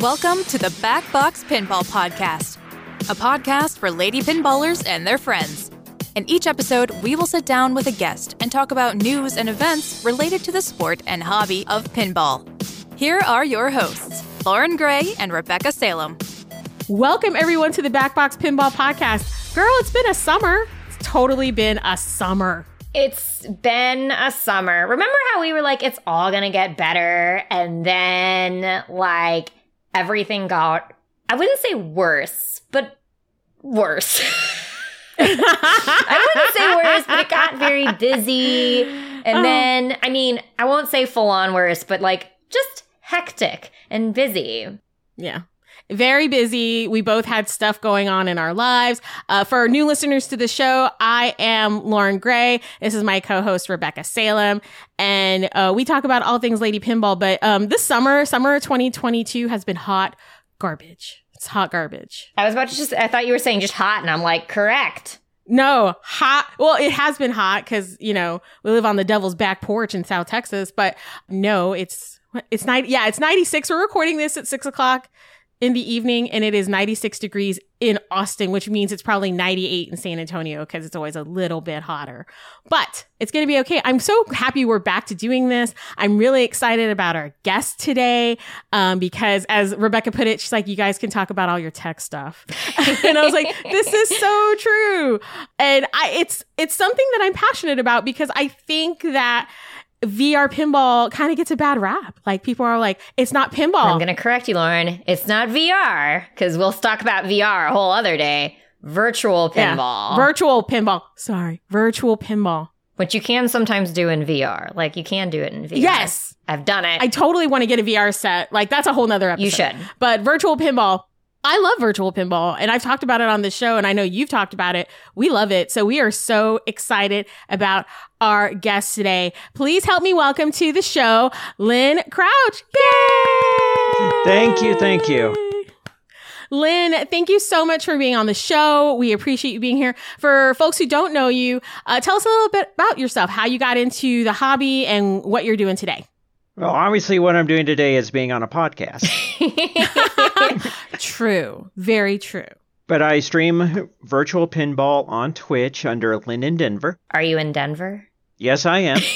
Welcome to the Back Box Pinball Podcast, a podcast for lady pinballers and their friends. In each episode, we will sit down with a guest and talk about news and events related to the sport and hobby of pinball. Here are your hosts, Lauren Gray and Rebecca Salem. Welcome, everyone, to the Backbox Pinball Podcast. Girl, it's been a summer. It's totally been a summer. It's been a summer. Remember how we were like, it's all gonna get better, and then like everything got, I wouldn't say worse, but worse. I wouldn't say worse, but it got very busy. And Oh. then, I mean, I won't say full on worse, but like just hectic and busy. Yeah. Very busy. We both had stuff going on in our lives. Uh, for new listeners to the show, I am Lauren Gray. This is my co-host Rebecca Salem, and uh, we talk about all things Lady Pinball. But um, this summer, summer 2022 has been hot garbage. It's hot garbage. I was about to just, I thought you were saying just hot, and I'm like, correct. No, hot. Well, it has been hot because, you know, we live on the devil's back porch in South Texas, but no, it's, it's 90. Yeah, it's 96. We're recording this at six o'clock in the evening and it is 96 degrees in Austin, which means it's probably 98 in San Antonio because it's always a little bit hotter. But it's going to be okay. I'm so happy we're back to doing this. I'm really excited about our guest today um, because, as Rebecca put it, she's like, you guys can talk about all your tech stuff. and I was like, this is so true. And I, it's, it's something that I'm passionate about because I think that VR pinball kind of gets a bad rap. Like people are like, it's not pinball. I'm going to correct you, Lauren. It's not VR, because we'll talk about VR a whole other day. Virtual Yeah. pinball. Virtual pinball. Sorry. Virtual pinball. which you can sometimes do in VR. Like you can do it in VR. Yes. I've done it. I totally want to get a VR set. Like that's a whole nother episode. you should. But virtual pinball, I love virtual pinball and I've talked about it on the show and I know you've talked about it. We love it. So we are so excited about our guest today. Please help me welcome to the show, Lynn Crouch. Yay! Thank you, thank you. Lynn, thank you so much for being on the show. We appreciate you being here. For folks who don't know you, uh, tell us a little bit about yourself, how you got into the hobby and what you're doing today. Well, obviously, what I'm doing today is being on a podcast, True. Very true. but I stream virtual pinball on Twitch under Lynn in Denver. Are you in Denver? Yes, I am.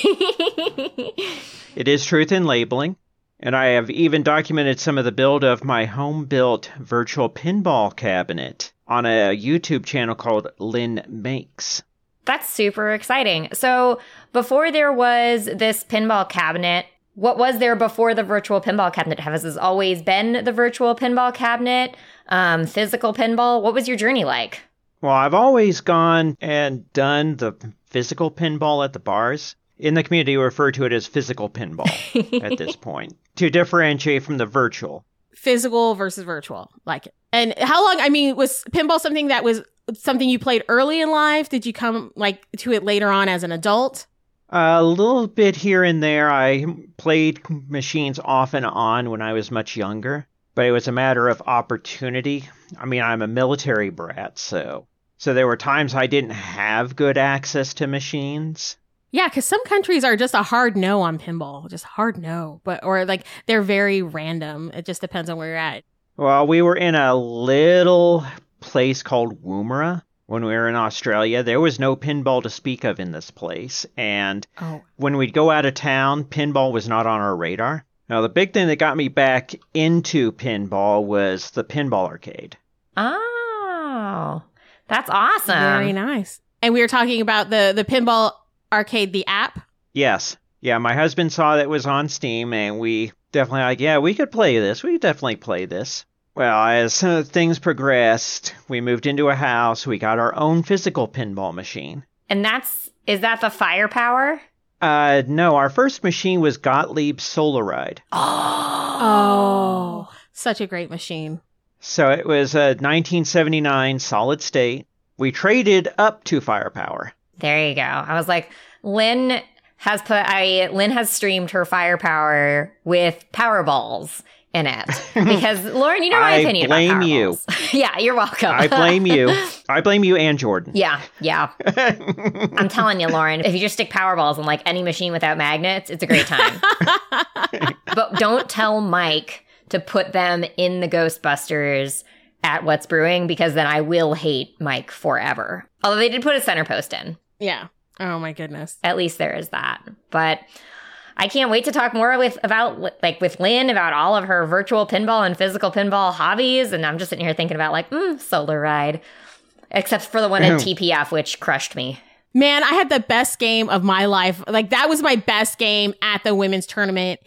It is truth in labeling. And I have even documented some of the build of my home built virtual pinball cabinet on a YouTube channel called Lynn Makes. That's super exciting. So before there was this pinball cabinet, what was there before the virtual pinball cabinet? Has this always been the virtual pinball cabinet? Um, physical pinball? What was your journey like? Well, I've always gone and done the physical pinball at the bars. In the community, we refer to it as physical pinball at this point to differentiate from the virtual. Physical versus virtual. Like it. And how long, I mean, was pinball something that was something you played early in life? Did you come like to it later on as an adult? A little bit here and there. I played machines off and on when I was much younger, but it was a matter of opportunity. I mean, I'm a military brat, so so there were times I didn't have good access to machines. Yeah, because some countries are just a hard no on pinball, just hard no. But or like they're very random. It just depends on where you're at. Well, we were in a little place called Woomera when we were in Australia. There was no pinball to speak of in this place, and Oh, when we'd go out of town, pinball was not on our radar. Now, the big thing that got me back into pinball was the pinball arcade. Oh, that's awesome. very nice. And we were talking about the the pinball arcade, the app. Yes. Yeah, my husband saw that it was on Steam, and we definitely like, yeah, we could play this. We could definitely play this. Well, as uh, things progressed, we moved into a house. We got our own physical pinball machine. And that's, is that the firepower? Uh, no, our first machine was Gottlieb Solar Ride. Oh, such a great machine. So it was a 1979 solid state. We traded up to firepower. There you go. I was like, Lynn has put I Lynn has streamed her firepower with power balls in it because Lauren, you know my I opinion I blame about you. Yeah, you're welcome. I blame you. I blame you and Jordan. yeah, yeah. I'm telling you, Lauren, if you just stick power balls in like any machine without magnets, it's a great time. but don't tell Mike to put them in the Ghostbusters at What's Brewing because then I will hate Mike forever. Although they did put a center post in. Yeah. Oh my goodness. At least there is that. But I can't wait to talk more with about like with Lynn about all of her virtual pinball and physical pinball hobbies. And I'm just sitting here thinking about like, mm, solar ride. Except for the one at TPF, which crushed me. Man, I had the best game of my life. Like that was my best game at the women's tournament.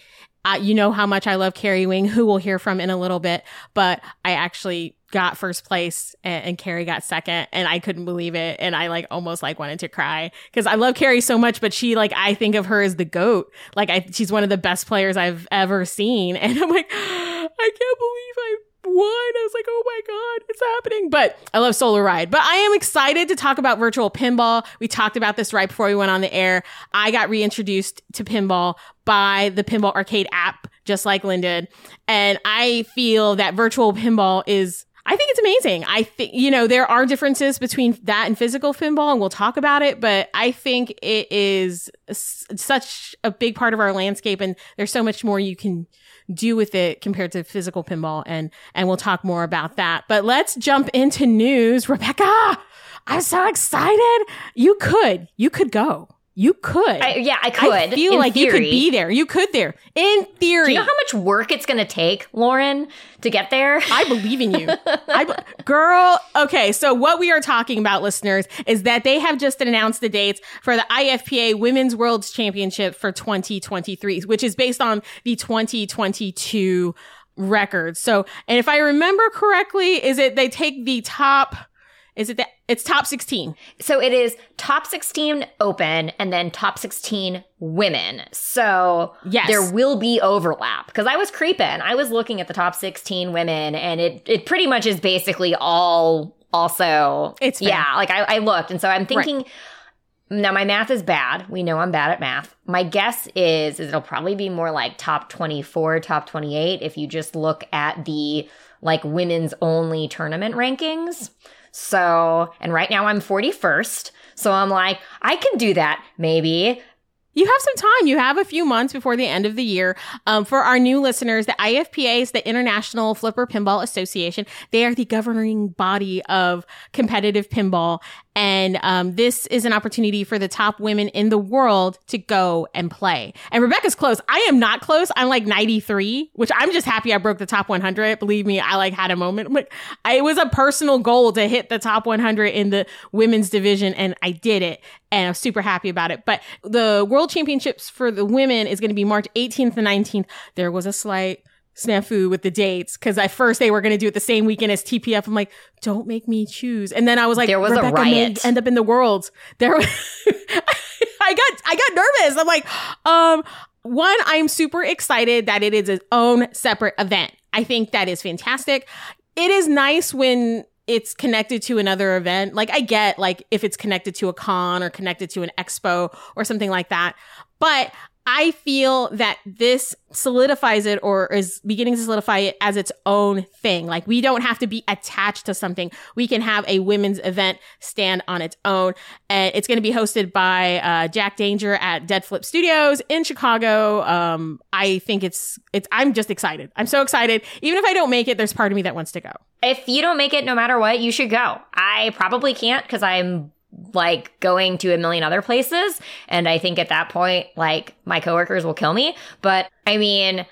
Uh, you know how much I love Carrie Wing, who we'll hear from in a little bit, but I actually got first place and, and Carrie got second and I couldn't believe it. And I like almost like wanted to cry because I love Carrie so much, but she like, I think of her as the goat. Like I, she's one of the best players I've ever seen. And I'm like, I can't believe I won. I was like, oh my God, it's happening. But I love Solar Ride. But I am excited to talk about virtual pinball. We talked about this right before we went on the air. I got reintroduced to pinball by the Pinball Arcade app, just like Lynn did. And I feel that virtual pinball is I think it's amazing. I think, you know, there are differences between that and physical pinball, and we'll talk about it, but I think it is s- such a big part of our landscape, and there's so much more you can do with it compared to physical pinball, and, and we'll talk more about that. But let's jump into news. Rebecca, I'm so excited. You could, you could go. You could. I, yeah, I could. I feel like theory. you could be there. You could there. In theory. Do you know how much work it's going to take, Lauren, to get there? I believe in you. I girl, okay, so what we are talking about, listeners, is that they have just announced the dates for the IFPA Women's World Championship for 2023, which is based on the 2022 records. So, and if I remember correctly, is it they take the top is it that it's top 16? So it is top 16 open and then top 16 women. So Yes. there will be overlap because I was creeping. I was looking at the top 16 women and it, it pretty much is basically all also. It's fair. yeah, like I, I looked. And so I'm thinking, now my math is bad. We know I'm bad at math. My guess is, is it'll probably be more like top 24, top 28 if you just look at the like women's only tournament rankings. So, and right now I'm 41st. So I'm like, I can do that maybe. You have some time. You have a few months before the end of the year. Um, for our new listeners, the IFPA is the International Flipper Pinball Association. They are the governing body of competitive pinball. And um, this is an opportunity for the top women in the world to go and play. And Rebecca's close. I am not close. I'm like 93, which I'm just happy I broke the top 100. Believe me, I like had a moment. But it was a personal goal to hit the top 100 in the women's division, and I did it. And I'm super happy about it. But the World Championships for the women is going to be March 18th and 19th. There was a slight snafu with the dates because at first they were going to do it the same weekend as TPF. I'm like, don't make me choose. And then I was like, There was Rebecca may riot. end up in the world. There, was- I got I got nervous. I'm like, um, one, I'm super excited that it is its own separate event. I think that is fantastic. It is nice when it's connected to another event. Like I get like if it's connected to a con or connected to an expo or something like that. But I feel that this solidifies it or is beginning to solidify it as its own thing. Like we don't have to be attached to something. We can have a women's event stand on its own. And it's going to be hosted by uh, Jack Danger at Dead Flip Studios in Chicago. Um, I think it's, it's, I'm just excited. I'm so excited. Even if I don't make it, there's part of me that wants to go. If you don't make it, no matter what, you should go. I probably can't because I'm like going to a million other places. And I think at that point, like my coworkers will kill me. But I mean,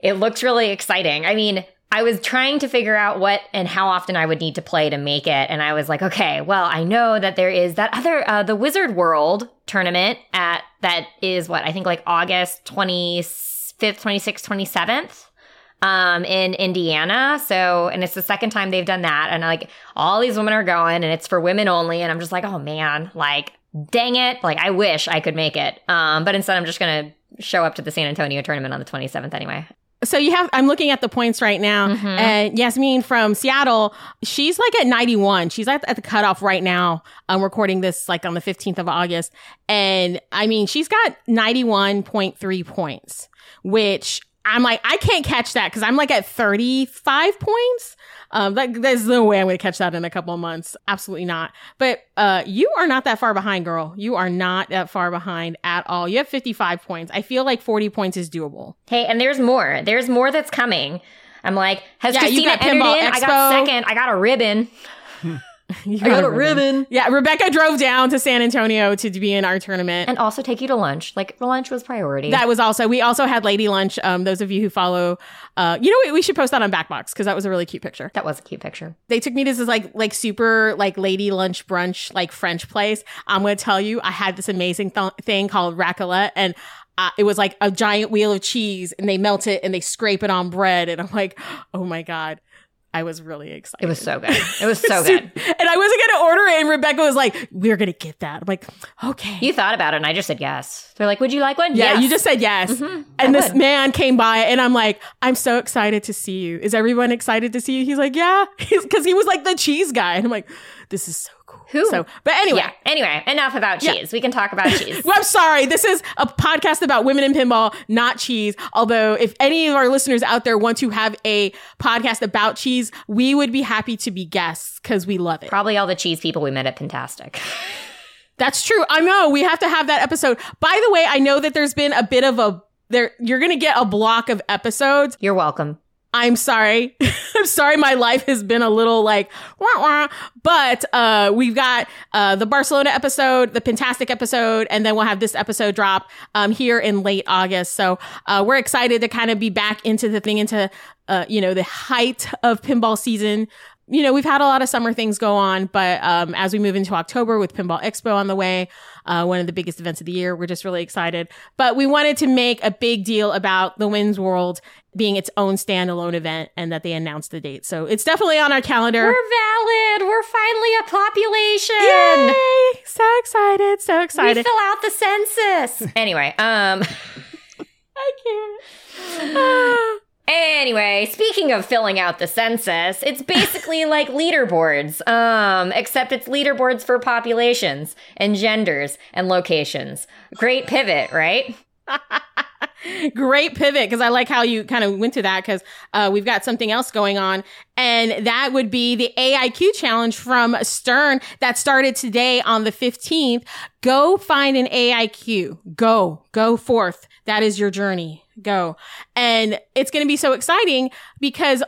it looks really exciting. I mean, I was trying to figure out what and how often I would need to play to make it. And I was like, okay, well, I know that there is that other, uh, the Wizard World tournament at, that is what, I think like August 25th, 26th, 27th um in Indiana. So and it's the second time they've done that and like all these women are going and it's for women only and I'm just like, "Oh man, like dang it. Like I wish I could make it." Um but instead I'm just going to show up to the San Antonio tournament on the 27th anyway. So you have, I'm looking at the points right now. And Yasmin from Seattle, she's like at 91. She's at, at the cutoff right now. I'm recording this like on the 15th of August. And I mean, she's got 91.3 points, which I'm like, I can't catch that because I'm like at 35 points. Um, like, there's no way I'm going to catch that in a couple of months. Absolutely not. But uh, you are not that far behind, girl. You are not that far behind at all. You have 55 points. I feel like 40 points is doable. Hey, and there's more. There's more that's coming. I'm like, has Yeah, Christina got entered Pinball in? I got Expo. second. I got a ribbon. You I got a ribbon. Yeah, Rebecca drove down to San Antonio to be in our tournament. And also take you to lunch. Like lunch was priority. that was also we also had lady lunch. Um, those of you who follow, uh, you know what? We should post that on Backbox because that was a really cute picture. that was a cute picture. They took me to this like like super like lady lunch brunch like French place. I'm gonna tell you, I had this amazing th- thing called raclette and. Uh, it was like a giant wheel of cheese, and they melt it and they scrape it on bread, and I'm like, oh my god, I was really excited. It was so good. It was so good. and I wasn't gonna order it, and Rebecca was like, "We're gonna get that." I'm like, "Okay." You thought about it, and I just said yes. They're like, "Would you like one?" yeah, yes. you just said yes. Mhm, I and this would. man came by, and I'm like, "I'm so excited to see you. Is everyone excited to see you?" He's like, "Yeah," because he was like the cheese guy, and I'm like, "This is so cool." Who? So, but anyway. Yeah. Anyway, enough about Yeah. cheese. We can talk about cheese. Well, I'm sorry. This is a podcast about women in pinball, not cheese. Although, if any of our listeners out there want to have a podcast about cheese, we would be happy to be guests because we love it. Probably all the cheese people we met at Fantastic. That's true. I know we have to have that episode. By the way, I know that there's been a bit of a there. You're gonna get a block of episodes. You're welcome. I'm sorry. I'm sorry. My life has been a little like wah wah. But uh, we've got uh, the Barcelona episode, the Fantastic episode, and then we'll have this episode drop um, here in late August. So uh, we're excited to kind of be back into the thing, into uh, you know the height of pinball season. You know, we've had a lot of summer things go on, but um, as we move into October with Pinball Expo on the way, uh, one of the biggest events of the year, we're just really excited. But we wanted to make a big deal about the Wins World being its own standalone event and that they announced the date. So it's definitely on our calendar. We're valid. We're finally a population. Yay! So excited, so excited. We fill out the census. anyway, um I can't. anyway, speaking of filling out the census, it's basically like leaderboards. Um except it's leaderboards for populations and genders and locations. Great pivot, right? Great pivot because I like how you kind of went to that because uh, we've got something else going on, and that would be the AIQ challenge from Stern that started today on the 15th. Go find an AIQ. Go, go forth. That is your journey. Go. And it's going to be so exciting because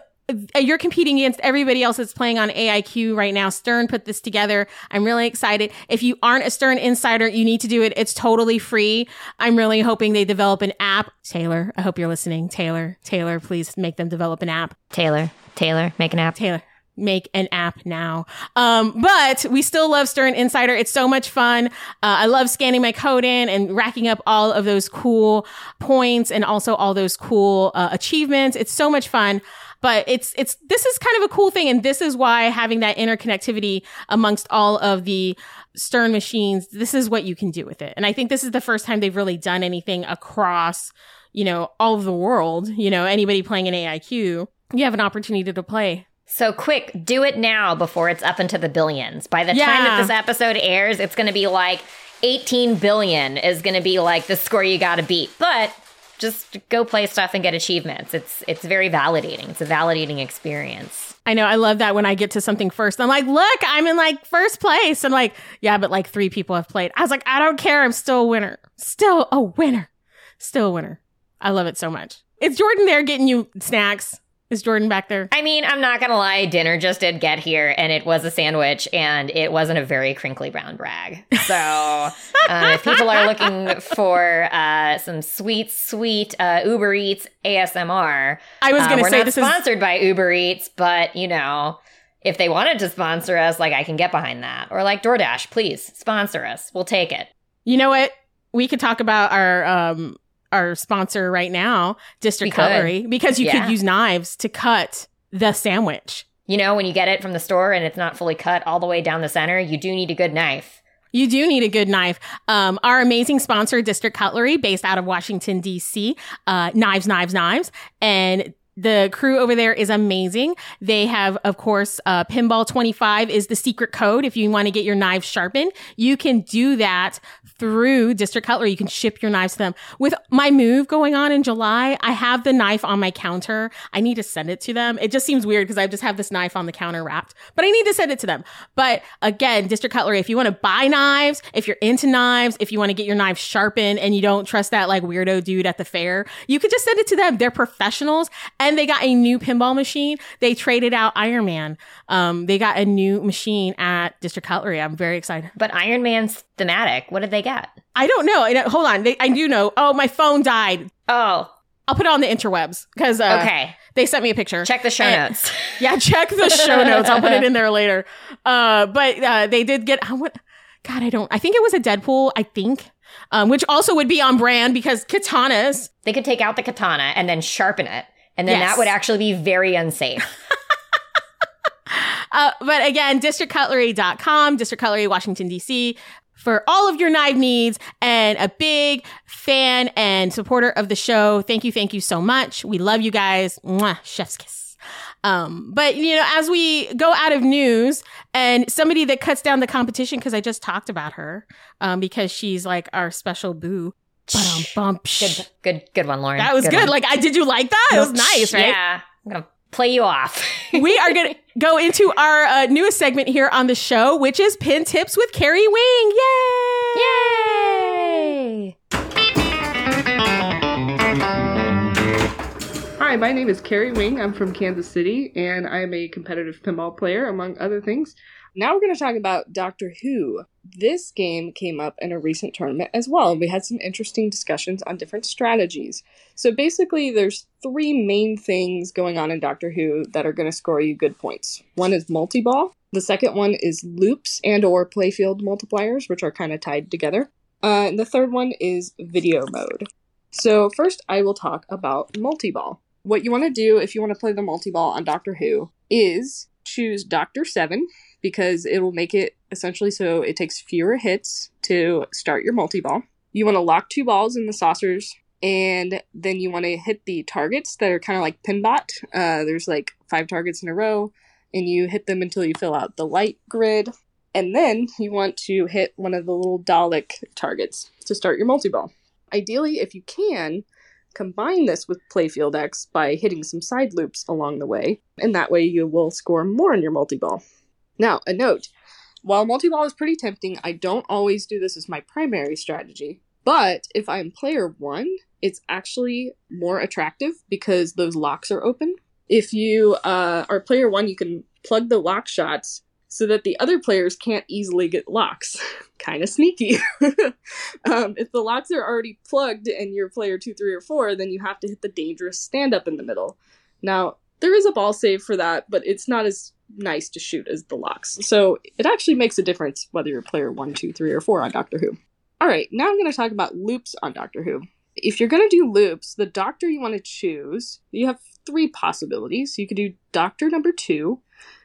you're competing against everybody else that's playing on AIQ right now. Stern put this together. I'm really excited. If you aren't a Stern insider, you need to do it. It's totally free. I'm really hoping they develop an app. Taylor, I hope you're listening. Taylor, Taylor, please make them develop an app. Taylor, Taylor, make an app. Taylor, make an app now. Um, but we still love Stern Insider. It's so much fun. Uh, I love scanning my code in and racking up all of those cool points and also all those cool uh, achievements. It's so much fun. But it's it's this is kind of a cool thing, and this is why having that interconnectivity amongst all of the Stern machines, this is what you can do with it. And I think this is the first time they've really done anything across, you know, all of the world. You know, anybody playing an AIQ, you have an opportunity to play So quick, do it now before it's up into the billions. By the time that this episode airs, it's going to be like 18 billion is going to be like the score you got to beat. But just go play stuff and get achievements. It's it's very validating. It's a validating experience. I know. I love that when I get to something first. I'm like, look, I'm in like first place. I'm like, yeah, but like three people have played. I was like, I don't care. I'm still a winner. Still a winner. Still a winner. I love it so much. Is Jordan there getting you snacks? Is Jordan back there? I mean, I'm not going to lie, dinner just did get here and it was a sandwich and it wasn't a very crinkly brown brag. So, uh, if people are looking for uh, some sweet, sweet uh, Uber Eats ASMR, I was Uh, going to we're say not this is sponsored by Uber Eats, but you know, if they wanted to sponsor us, like I can get behind that. Or like DoorDash, please sponsor us. We'll take it. You know what? We could talk about our um our sponsor right now, District We could. Cutlery, because you Yeah. could use knives to cut the sandwich. You know, when you get it from the store and it's not fully cut all the way down the center, you do need a good knife. You do need a good knife. Um, our amazing sponsor, District Cutlery, based out of Washington, D.C., uh, Knives, Knives, Knives. And The crew over there is amazing. They have, of course, uh, Pinball 25 is the secret code. If you want to get your knives sharpened, you can do that through District Cutlery. You can ship your knives to them. With my move going on in July, I have the knife on my counter. I need to send it to them. It just seems weird because I just have this knife on the counter wrapped, but I need to send it to them. But again, District Cutlery, if you want to buy knives, if you're into knives, if you want to get your knives sharpened and you don't trust that like weirdo dude at the fair, you could just send it to them. They're professionals and they got a new pinball machine. They traded out Iron Man. Um, they got a new machine at District Cutlery. I'm very excited. But Iron Man's thematic. What did they get? I don't know. I, hold on. They, I do know. Oh, my phone died. Oh. I'll put it on the interwebs because uh, okay. they sent me a picture. Check the show And- notes. Yeah, check the show notes. I'll put it in there later. Uh, but uh, they did get uh, what? God, I don't. I think it was a Deadpool. I think, um, which also would be on brand because katanas. They could take out the katana and then sharpen it. And then Yes. that would actually be very unsafe. Uh, but again, districtcutlery.com, District Cutlery, Washington, D.C. For all of your knife needs and a big fan and supporter of the show. Thank you. Thank you so much. We love you guys. Mwah, chef's kiss. Um, but you know, as we go out of news and somebody that cuts down the competition, because I just talked about her, um, because she's like our special boo. Ba-dum, bump, Good, good, good one, Lauren. That was good. one. Like, I did you like that? It was nice, right? Yeah. I'm gonna play you off. we are going to go into our uh, newest segment here on the show, which is Pin Tips with Carrie Wing. Yay! Yay! Hi, my name is Carrie Wing. I'm from Kansas City, and I'm a competitive pinball player, among other things. Now we're going to talk about Doctor Who. This game came up in a recent tournament as well, and we had some interesting discussions on different strategies. So basically, there's three main things going on in Doctor Who that are going to score you good points. One is multi-ball. The second one is loops and or playfield multipliers, which are kind of tied together. Uh, and the third one is video mode. So first, I will talk about multi-ball. What you want to do if you want to play the multi-ball on Doctor Who is choose Doctor 7 because it will make it essentially so it takes fewer hits to start your multi-ball. You want to lock two balls in the saucers and then you want to hit the targets that are kind of like pinbot. Uh, there's like five targets in a row and you hit them until you fill out the light grid. And then you want to hit one of the little Dalek targets to start your multi-ball. Ideally, if you can, combine this with Playfield X by hitting some side loops along the way, and that way you will score more in your multi-ball. Now, a note while multi-ball is pretty tempting, I don't always do this as my primary strategy. But if I'm player one, it's actually more attractive because those locks are open. If you uh, are player one, you can plug the lock shots so that the other players can't easily get locks. kind of sneaky. um, if the locks are already plugged and you're player two, three, or four, then you have to hit the dangerous stand up in the middle. Now, there is a ball save for that, but it's not as nice to shoot as the locks. So it actually makes a difference whether you're player one, two, three, or four on Doctor Who. All right, now I'm going to talk about loops on Doctor Who. If you're going to do loops, the doctor you want to choose, you have three possibilities. You could do doctor number two,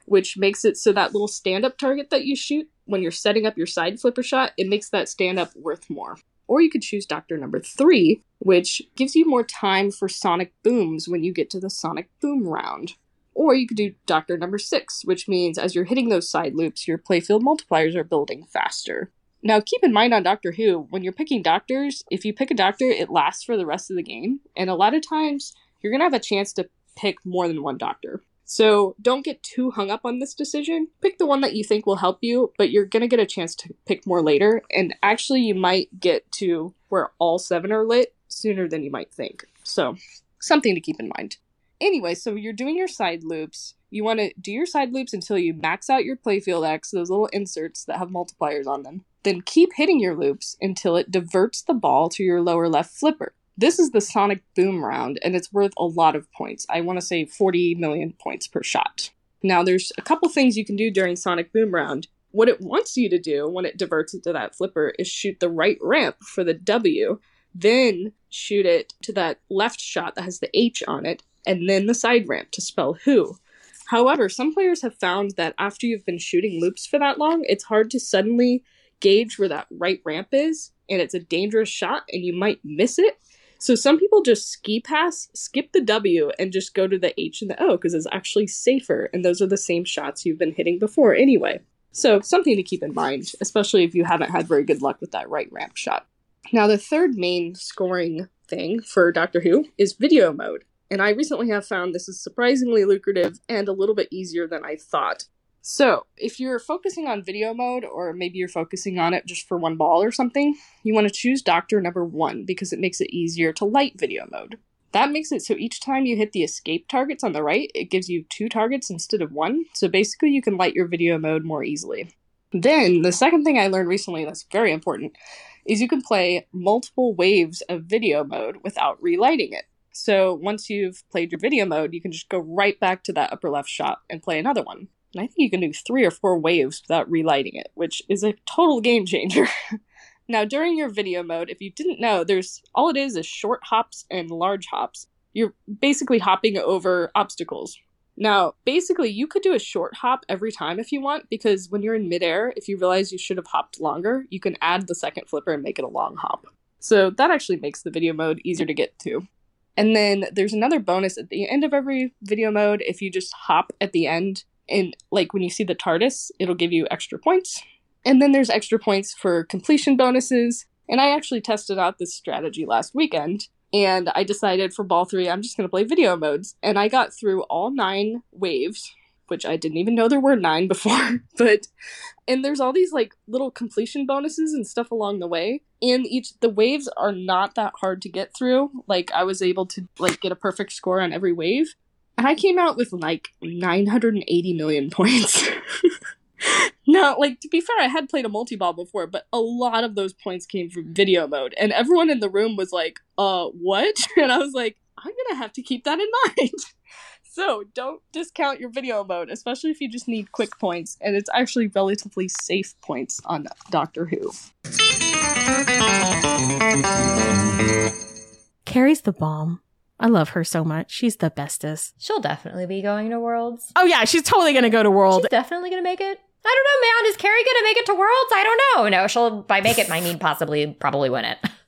which makes it so that little stand up target that you shoot when you're setting up your side flipper shot, it makes that stand up worth more. Or you could choose Doctor Number Three, which gives you more time for sonic booms when you get to the sonic boom round. Or you could do Doctor Number Six, which means as you're hitting those side loops, your playfield multipliers are building faster. Now, keep in mind on Doctor Who, when you're picking doctors, if you pick a doctor, it lasts for the rest of the game. And a lot of times, you're going to have a chance to pick more than one doctor. So don't get too hung up on this decision. Pick the one that you think will help you, but you're going to get a chance to pick more later. And actually, you might get to where all seven are lit sooner than you might think. So, something to keep in mind. Anyway, so you're doing your side loops. You want to do your side loops until you max out your playfield X, those little inserts that have multipliers on them. Then keep hitting your loops until it diverts the ball to your lower left flipper. This is the Sonic Boom round, and it's worth a lot of points. I want to say 40 million points per shot. Now, there's a couple things you can do during Sonic Boom round. What it wants you to do when it diverts it to that flipper is shoot the right ramp for the W, then shoot it to that left shot that has the H on it, and then the side ramp to spell who. However, some players have found that after you've been shooting loops for that long, it's hard to suddenly gauge where that right ramp is, and it's a dangerous shot, and you might miss it. So some people just ski pass, skip the W, and just go to the H and the O because it's actually safer, and those are the same shots you've been hitting before anyway. So something to keep in mind, especially if you haven't had very good luck with that right ramp shot. Now, the third main scoring thing for Doctor Who is video mode. And I recently have found this is surprisingly lucrative and a little bit easier than I thought. So, if you're focusing on video mode, or maybe you're focusing on it just for one ball or something, you want to choose Doctor number one because it makes it easier to light video mode. That makes it so each time you hit the escape targets on the right, it gives you two targets instead of one. So basically, you can light your video mode more easily. Then, the second thing I learned recently that's very important is you can play multiple waves of video mode without relighting it. So once you've played your video mode, you can just go right back to that upper left shot and play another one. And I think you can do three or four waves without relighting it, which is a total game changer. now, during your video mode, if you didn't know, there's all it is is short hops and large hops. You're basically hopping over obstacles. Now, basically, you could do a short hop every time if you want, because when you're in midair, if you realize you should have hopped longer, you can add the second flipper and make it a long hop. So that actually makes the video mode easier to get to. And then there's another bonus at the end of every video mode. If you just hop at the end, and like when you see the TARDIS, it'll give you extra points. And then there's extra points for completion bonuses. And I actually tested out this strategy last weekend. And I decided for ball three, I'm just going to play video modes. And I got through all nine waves which I didn't even know there were nine before. but and there's all these like little completion bonuses and stuff along the way. And each the waves are not that hard to get through. Like I was able to like get a perfect score on every wave. And I came out with like 980 million points. now, like to be fair, I had played a multi-ball before, but a lot of those points came from video mode. And everyone in the room was like, uh, what? And I was like, I'm gonna have to keep that in mind. So don't discount your video mode, especially if you just need quick points, and it's actually relatively safe points on Doctor Who. Carrie's the bomb. I love her so much. She's the bestest. She'll definitely be going to Worlds. Oh yeah, she's totally gonna go to World. She's definitely gonna make it. I don't know, man. Is Carrie gonna make it to Worlds? I don't know. No, she'll by make it. I mean, possibly, probably win it.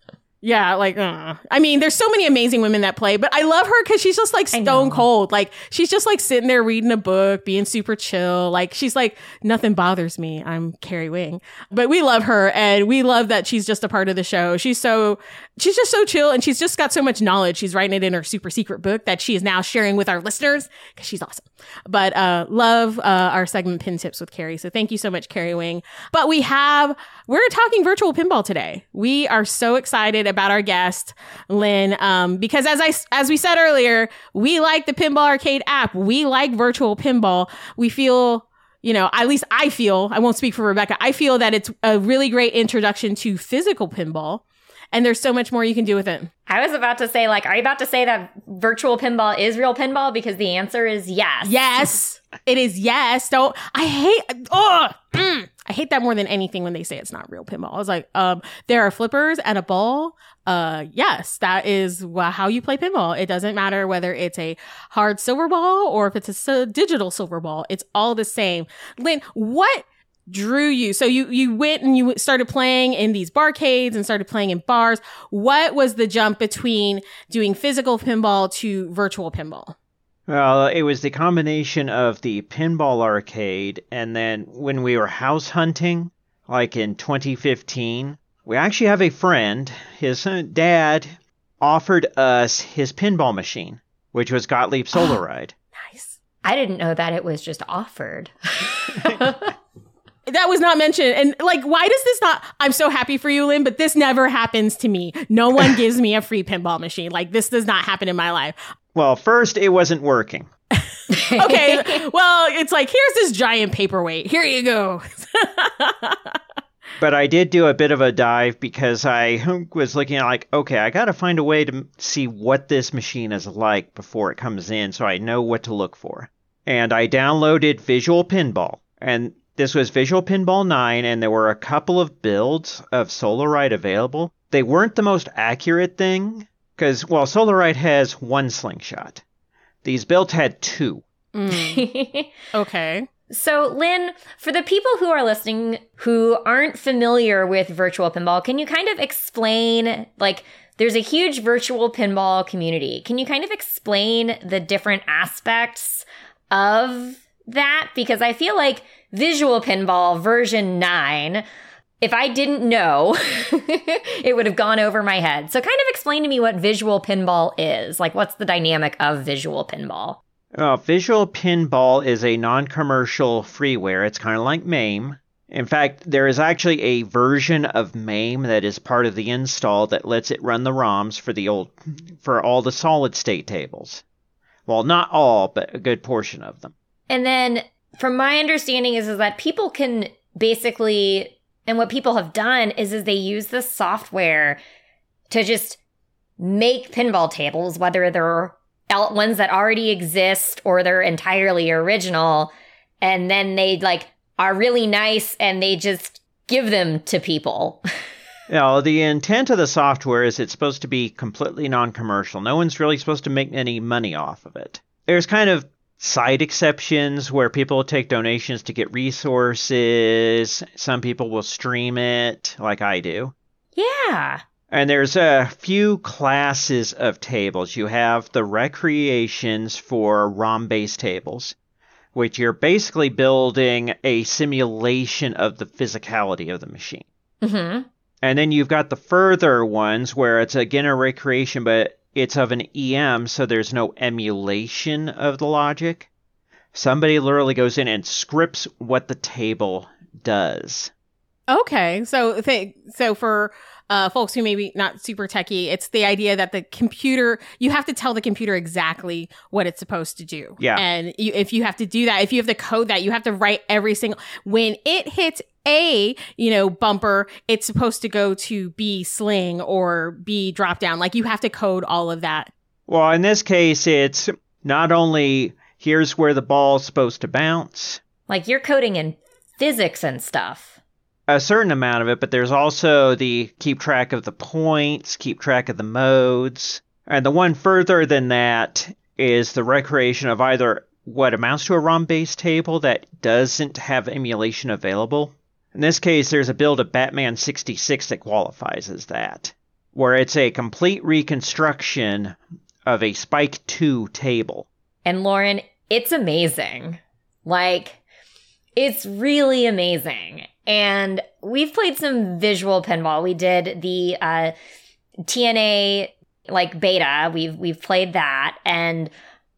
Yeah, like uh. I mean, there's so many amazing women that play, but I love her because she's just like stone cold. Like she's just like sitting there reading a book, being super chill. Like she's like nothing bothers me. I'm Carrie Wing, but we love her and we love that she's just a part of the show. She's so she's just so chill and she's just got so much knowledge. She's writing it in her super secret book that she is now sharing with our listeners because she's awesome. But uh, love uh, our segment pin tips with Carrie. So thank you so much, Carrie Wing. But we have we're talking virtual pinball today. We are so excited about our guest, Lynn, um, because as I as we said earlier, we like the Pinball Arcade app. We like virtual pinball. We feel you know, at least I feel, I won't speak for Rebecca, I feel that it's a really great introduction to physical pinball. And there's so much more you can do with it. I was about to say, like, are you about to say that virtual pinball is real pinball? Because the answer is yes. Yes, it is yes. Don't, I hate, oh, mm, I hate that more than anything when they say it's not real pinball. I was like, um, there are flippers and a ball. Uh, yes, that is how you play pinball. It doesn't matter whether it's a hard silver ball or if it's a digital silver ball. It's all the same. Lynn, what drew you? So you, you went and you started playing in these barcades and started playing in bars. What was the jump between doing physical pinball to virtual pinball? Well, it was the combination of the pinball arcade and then when we were house hunting, like in 2015, we actually have a friend, his uh, dad offered us his pinball machine, which was Gottlieb Solar Ride. nice. I didn't know that it was just offered. that was not mentioned. And like, why does this not? I'm so happy for you, Lynn, but this never happens to me. No one gives me a free pinball machine. Like, this does not happen in my life. Well, first, it wasn't working. okay. Well, it's like, here's this giant paperweight. Here you go. but I did do a bit of a dive because I was looking at, like, okay, I got to find a way to see what this machine is like before it comes in so I know what to look for. And I downloaded Visual Pinball. And this was Visual Pinball 9, and there were a couple of builds of Solar Ride available. They weren't the most accurate thing, because, well, Solar Ride has one slingshot. These builds had two. Mm. okay. So, Lynn, for the people who are listening who aren't familiar with virtual pinball, can you kind of explain, like, there's a huge virtual pinball community. Can you kind of explain the different aspects of that? Because I feel like visual pinball version 9 if I didn't know, it would have gone over my head. So, kind of explain to me what visual pinball is. Like, what's the dynamic of visual pinball? Uh, visual pinball is a non commercial freeware. It's kind of like MAME. In fact, there is actually a version of MAME that is part of the install that lets it run the ROMs for the old for all the solid state tables. Well, not all, but a good portion of them. And then from my understanding is, is that people can basically and what people have done is is they use this software to just make pinball tables whether they're ones that already exist or they're entirely original and then they like are really nice and they just give them to people. you know, the intent of the software is it's supposed to be completely non-commercial. No one's really supposed to make any money off of it. There's kind of side exceptions where people take donations to get resources. Some people will stream it, like I do. Yeah. And there's a few classes of tables. You have the recreations for ROM based tables, which you're basically building a simulation of the physicality of the machine. Mm-hmm. And then you've got the further ones where it's again a recreation, but it's of an EM, so there's no emulation of the logic. Somebody literally goes in and scripts what the table does. Okay, so th- so for uh, folks who maybe not super techy, it's the idea that the computer you have to tell the computer exactly what it's supposed to do. Yeah, and you, if you have to do that, if you have to code that, you have to write every single when it hits a, you know, bumper, it's supposed to go to B sling or B drop down. Like you have to code all of that. Well, in this case, it's not only here's where the ball's supposed to bounce. Like you're coding in physics and stuff. A certain amount of it, but there's also the keep track of the points, keep track of the modes. And the one further than that is the recreation of either what amounts to a ROM based table that doesn't have emulation available, in this case, there's a build of Batman 66 that qualifies as that, where it's a complete reconstruction of a Spike 2 table. And Lauren, it's amazing. Like, it's really amazing. And we've played some visual pinball. We did the uh, TNA like beta. We've we've played that, and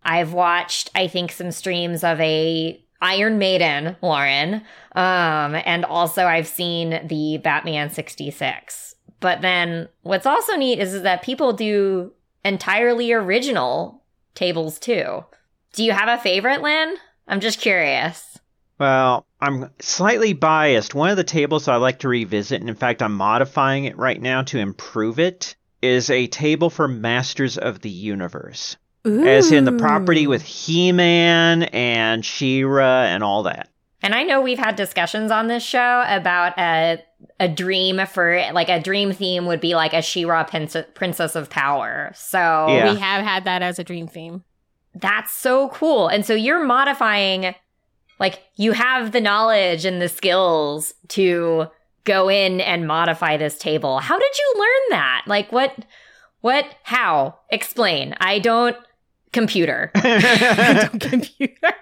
I've watched I think some streams of a Iron Maiden, Lauren. Um, and also I've seen the Batman 66. But then what's also neat is, that people do entirely original tables too. Do you have a favorite, Lynn? I'm just curious. Well, I'm slightly biased. One of the tables I like to revisit, and in fact, I'm modifying it right now to improve it, is a table for Masters of the Universe. Ooh. as in the property with He-Man and She-Ra and all that. And I know we've had discussions on this show about a a dream for like a dream theme would be like a She-Ra Princess of Power. So Yeah. We have had that as a dream theme. that's so cool. And so you're modifying like you have the knowledge and the skills to go in and modify this table. How did you learn that? Like what what how? Explain. I don't computer. Computer.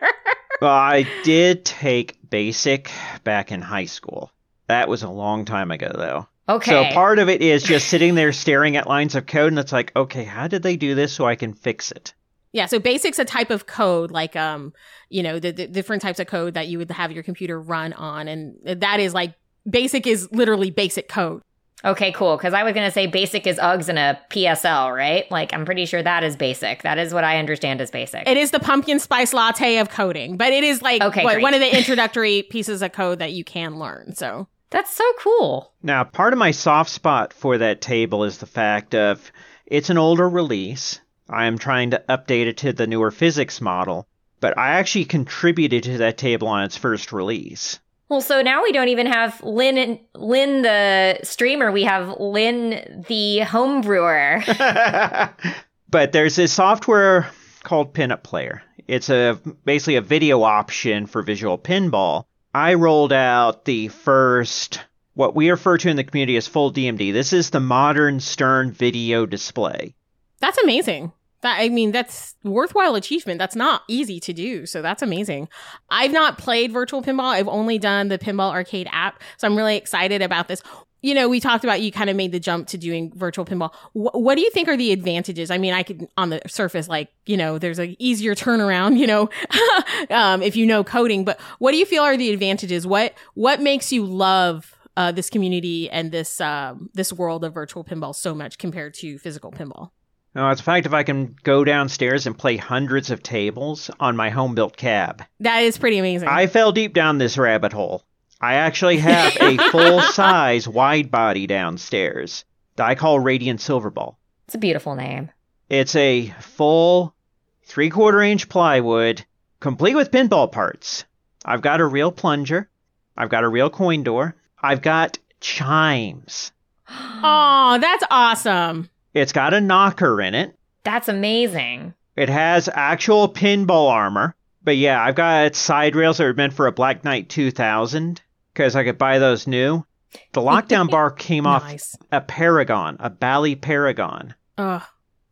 Well, I did take basic back in high school. That was a long time ago, though. Okay. So part of it is just sitting there staring at lines of code, and it's like, okay, how did they do this so I can fix it? Yeah, so basic's a type of code, like um, you know, the, the different types of code that you would have your computer run on, and that is like basic is literally basic code. Okay, cool. Because I was going to say basic is Uggs and a PSL, right? Like, I'm pretty sure that is basic. That is what I understand as basic. It is the pumpkin spice latte of coding, but it is like Okay, what- one of the introductory pieces of code that you can learn. So That's so cool. Now, part of my soft spot for that table is the fact of it's an older release. I am trying to update it to the newer physics model, but I actually contributed to that table on its first release. Well, so now we don't even have Lynn, and, Lynn the streamer. We have Lynn the home brewer. but there's this software called Pinup Player. It's a basically a video option for visual pinball. I rolled out the first what we refer to in the community as full DMD. This is the modern Stern video display. That's amazing. That I mean, that's worthwhile achievement. That's not easy to do, so that's amazing. I've not played virtual pinball. I've only done the pinball arcade app, so I'm really excited about this. You know, we talked about you kind of made the jump to doing virtual pinball. Wh- what do you think are the advantages? I mean, I could on the surface, like you know, there's an easier turnaround. You know, um, if you know coding, but what do you feel are the advantages? What what makes you love uh, this community and this um, this world of virtual pinball so much compared to physical pinball? No, it's a fact if I can go downstairs and play hundreds of tables on my home built cab. That is pretty amazing. I fell deep down this rabbit hole. I actually have a full size wide body downstairs that I call Radiant Silverball. It's a beautiful name. It's a full three quarter inch plywood, complete with pinball parts. I've got a real plunger. I've got a real coin door. I've got chimes. Oh, that's awesome. It's got a knocker in it. That's amazing. It has actual pinball armor. But yeah, I've got side rails that are meant for a Black Knight 2000 because I could buy those new. The lockdown bar came off a Paragon, a Bally Paragon. Ugh.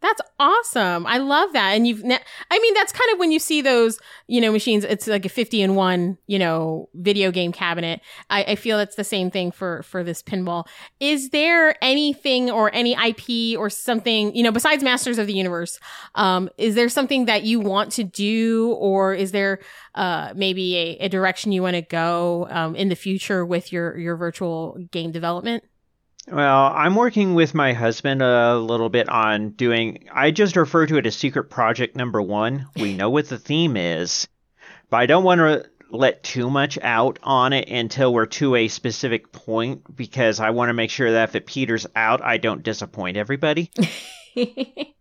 That's awesome. I love that. And you've, ne- I mean, that's kind of when you see those, you know, machines, it's like a 50 in one, you know, video game cabinet. I, I feel it's the same thing for, for this pinball. Is there anything or any IP or something, you know, besides Masters of the Universe, um, is there something that you want to do or is there, uh, maybe a, a direction you want to go, um, in the future with your, your virtual game development? Well, I'm working with my husband a little bit on doing, I just refer to it as secret project number one. We know what the theme is, but I don't want to let too much out on it until we're to a specific point because I want to make sure that if it peters out, I don't disappoint everybody.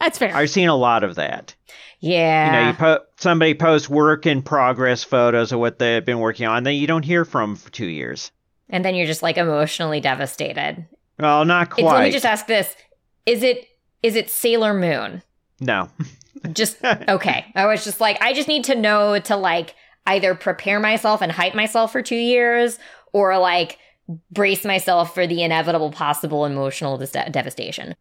That's fair. I've seen a lot of that. yeah. You know, you po- somebody posts work in progress photos of what they've been working on, then you don't hear from for two years. And then you're just like emotionally devastated. Well, not It's, let me just ask this. Is it is it Sailor Moon? no. Just okay. I was just like, I just need to know to like either prepare myself and hype myself for two years or like brace myself for the inevitable possible emotional dis- devastation.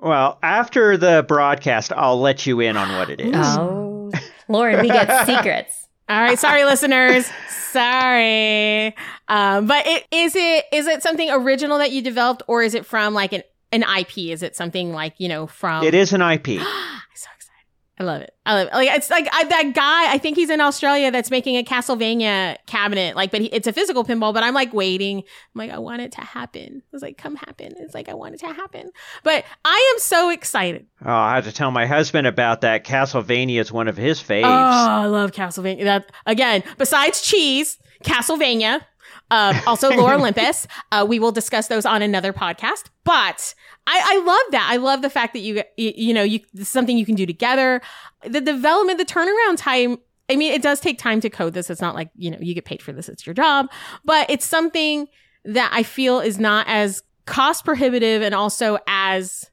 Well, after the broadcast, I'll let you in on what it is. Oh, Lauren, we get secrets. All right, sorry, listeners. Sorry. Um, but it, is it is it something original that you developed, or is it from like an an IP? Is it something like you know from? It is an IP. I'm so excited. I love it. I love it. Like it's like I, that guy. I think he's in Australia that's making a Castlevania cabinet. Like, but he, it's a physical pinball. But I'm like waiting. I'm like, I want it to happen. It's like, come happen. It's like I want it to happen. But I am so excited. Oh, I have to tell my husband about that. Castlevania is one of his faves. Oh, I love Castlevania. That again, besides cheese, Castlevania, um, also Lore Olympus. Uh, we will discuss those on another podcast. But I, I love that. I love the fact that you, you, you know, you this is something you can do together. The development, the turnaround time. I mean, it does take time to code this. It's not like you know you get paid for this. It's your job, but it's something that I feel is not as cost prohibitive and also as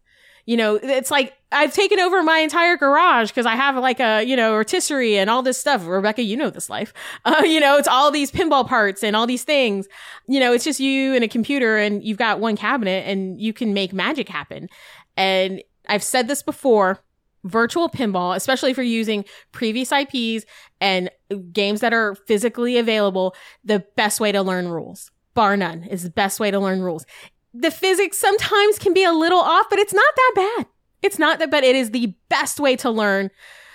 you know, it's like I've taken over my entire garage because I have like a, you know, rotisserie and all this stuff. Rebecca, you know this life. Uh, you know, it's all these pinball parts and all these things. You know, it's just you and a computer and you've got one cabinet and you can make magic happen. And I've said this before virtual pinball, especially if you're using previous IPs and games that are physically available, the best way to learn rules, bar none, is the best way to learn rules the physics sometimes can be a little off, but it's not that bad. It's not that, but it is the best way to learn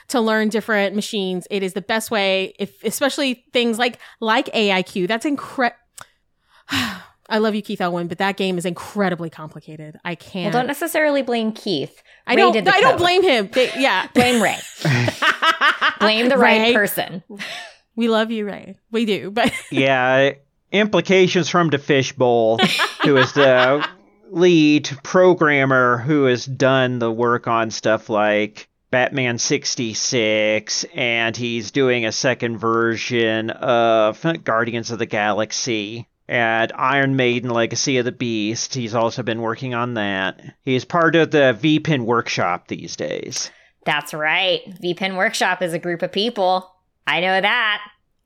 to learn different machines. It is the best way, if especially things like like AIQ. That's incredible. I love you, Keith Elwin, but that game is incredibly complicated. I can't. Well, don't necessarily blame Keith. I Ray don't. did the I don't code. blame him. They- yeah, Blame Ray. Blame the right person. We love you, Ray. We do, but yeah, implications from the Fishbowl, who is the lead programmer who has done the work on stuff like Batman 66, and he's doing a second version of Guardians of the Galaxy. And Iron Maiden Legacy of the Beast. He's also been working on that. He's part of the VPin workshop these days. That's right. VPin Workshop is a group of people. I know that.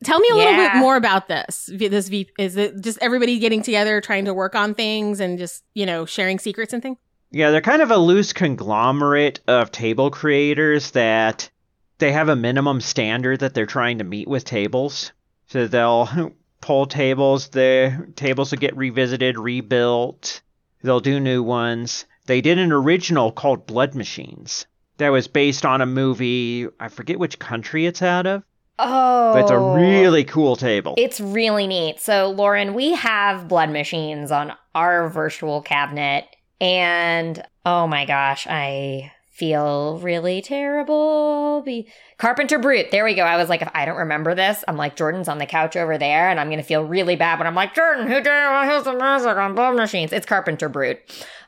Tell me a little bit more about this. This V is it just everybody getting together, trying to work on things, and just you know sharing secrets and things. Yeah, they're kind of a loose conglomerate of table creators that they have a minimum standard that they're trying to meet with tables. So they'll pull tables, the tables will get revisited, rebuilt, they'll do new ones. They did an original called Blood Machines that was based on a movie, I forget which country it's out of, Oh. but it's a oh. really cool table. It's really neat. So, Lauren, we have blood machines on our virtual cabinet, and oh my gosh, I feel really terrible. Be- Carpenter Brut. There we go. I was like, if I don't remember this, I'm like, Jordan's on the couch over there, and I'm gonna feel really bad when I'm like, Jordan, who did who's the music on blood machines? It's Carpenter Brut.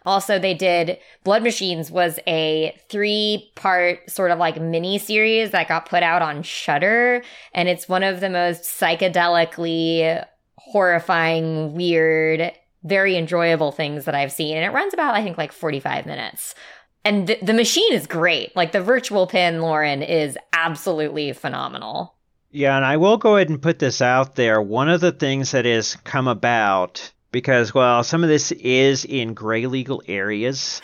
Also, they did Blood Machines was a three part sort of like mini series that got put out on Shudder, and it's one of the most psychedelically horrifying, weird, very enjoyable things that I've seen. And it runs about, I think, like 45 minutes. And th- the machine is great. Like the virtual pin, Lauren, is absolutely phenomenal. Yeah, and I will go ahead and put this out there. One of the things that has come about because, well, some of this is in gray legal areas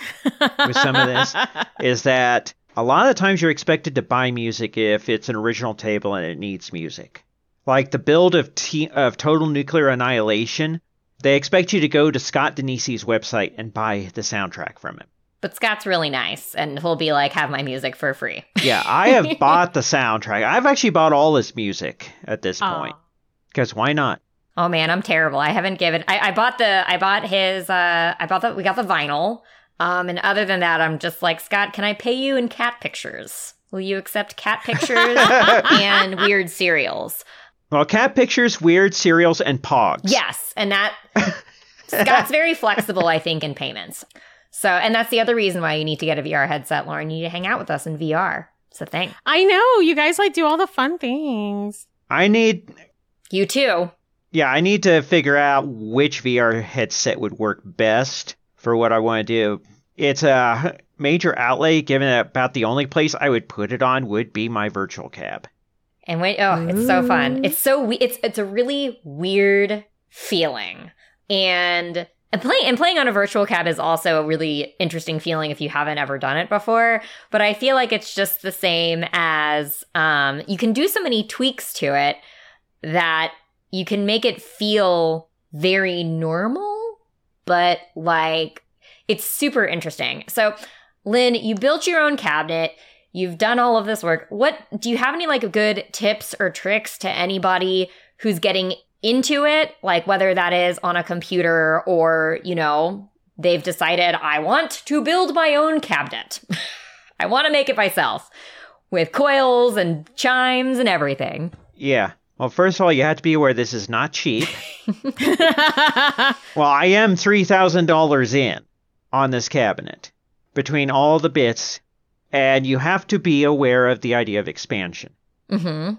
with some of this, is that a lot of the times you're expected to buy music if it's an original table and it needs music. Like the build of, T- of Total Nuclear Annihilation, they expect you to go to Scott Danesi's website and buy the soundtrack from him. But Scott's really nice, and he'll be like, have my music for free. Yeah, I have bought the soundtrack. I've actually bought all his music at this point. Because why not? Oh man, I'm terrible. I haven't given. I, I bought the. I bought his. Uh, I bought the. We got the vinyl. Um, and other than that, I'm just like Scott. Can I pay you in cat pictures? Will you accept cat pictures and weird cereals? Well, cat pictures, weird cereals, and pogs. Yes, and that Scott's very flexible, I think, in payments. So, and that's the other reason why you need to get a VR headset, Lauren. You need to hang out with us in VR. It's a thing. I know you guys like do all the fun things. I need You too. Yeah, I need to figure out which VR headset would work best for what I want to do. It's a major outlay, given that about the only place I would put it on would be my virtual cab. And wait, oh, it's so fun. It's so we- it's it's a really weird feeling, and and playing and playing on a virtual cab is also a really interesting feeling if you haven't ever done it before. But I feel like it's just the same as um, you can do so many tweaks to it that you can make it feel very normal, but like it's super interesting. So, Lynn, you built your own cabinet. You've done all of this work. What do you have any like good tips or tricks to anybody who's getting into it? Like whether that is on a computer or, you know, they've decided I want to build my own cabinet. I want to make it myself with coils and chimes and everything. Yeah. Well, first of all, you have to be aware this is not cheap. well, I am $3,000 in on this cabinet between all the bits, and you have to be aware of the idea of expansion. Mhm.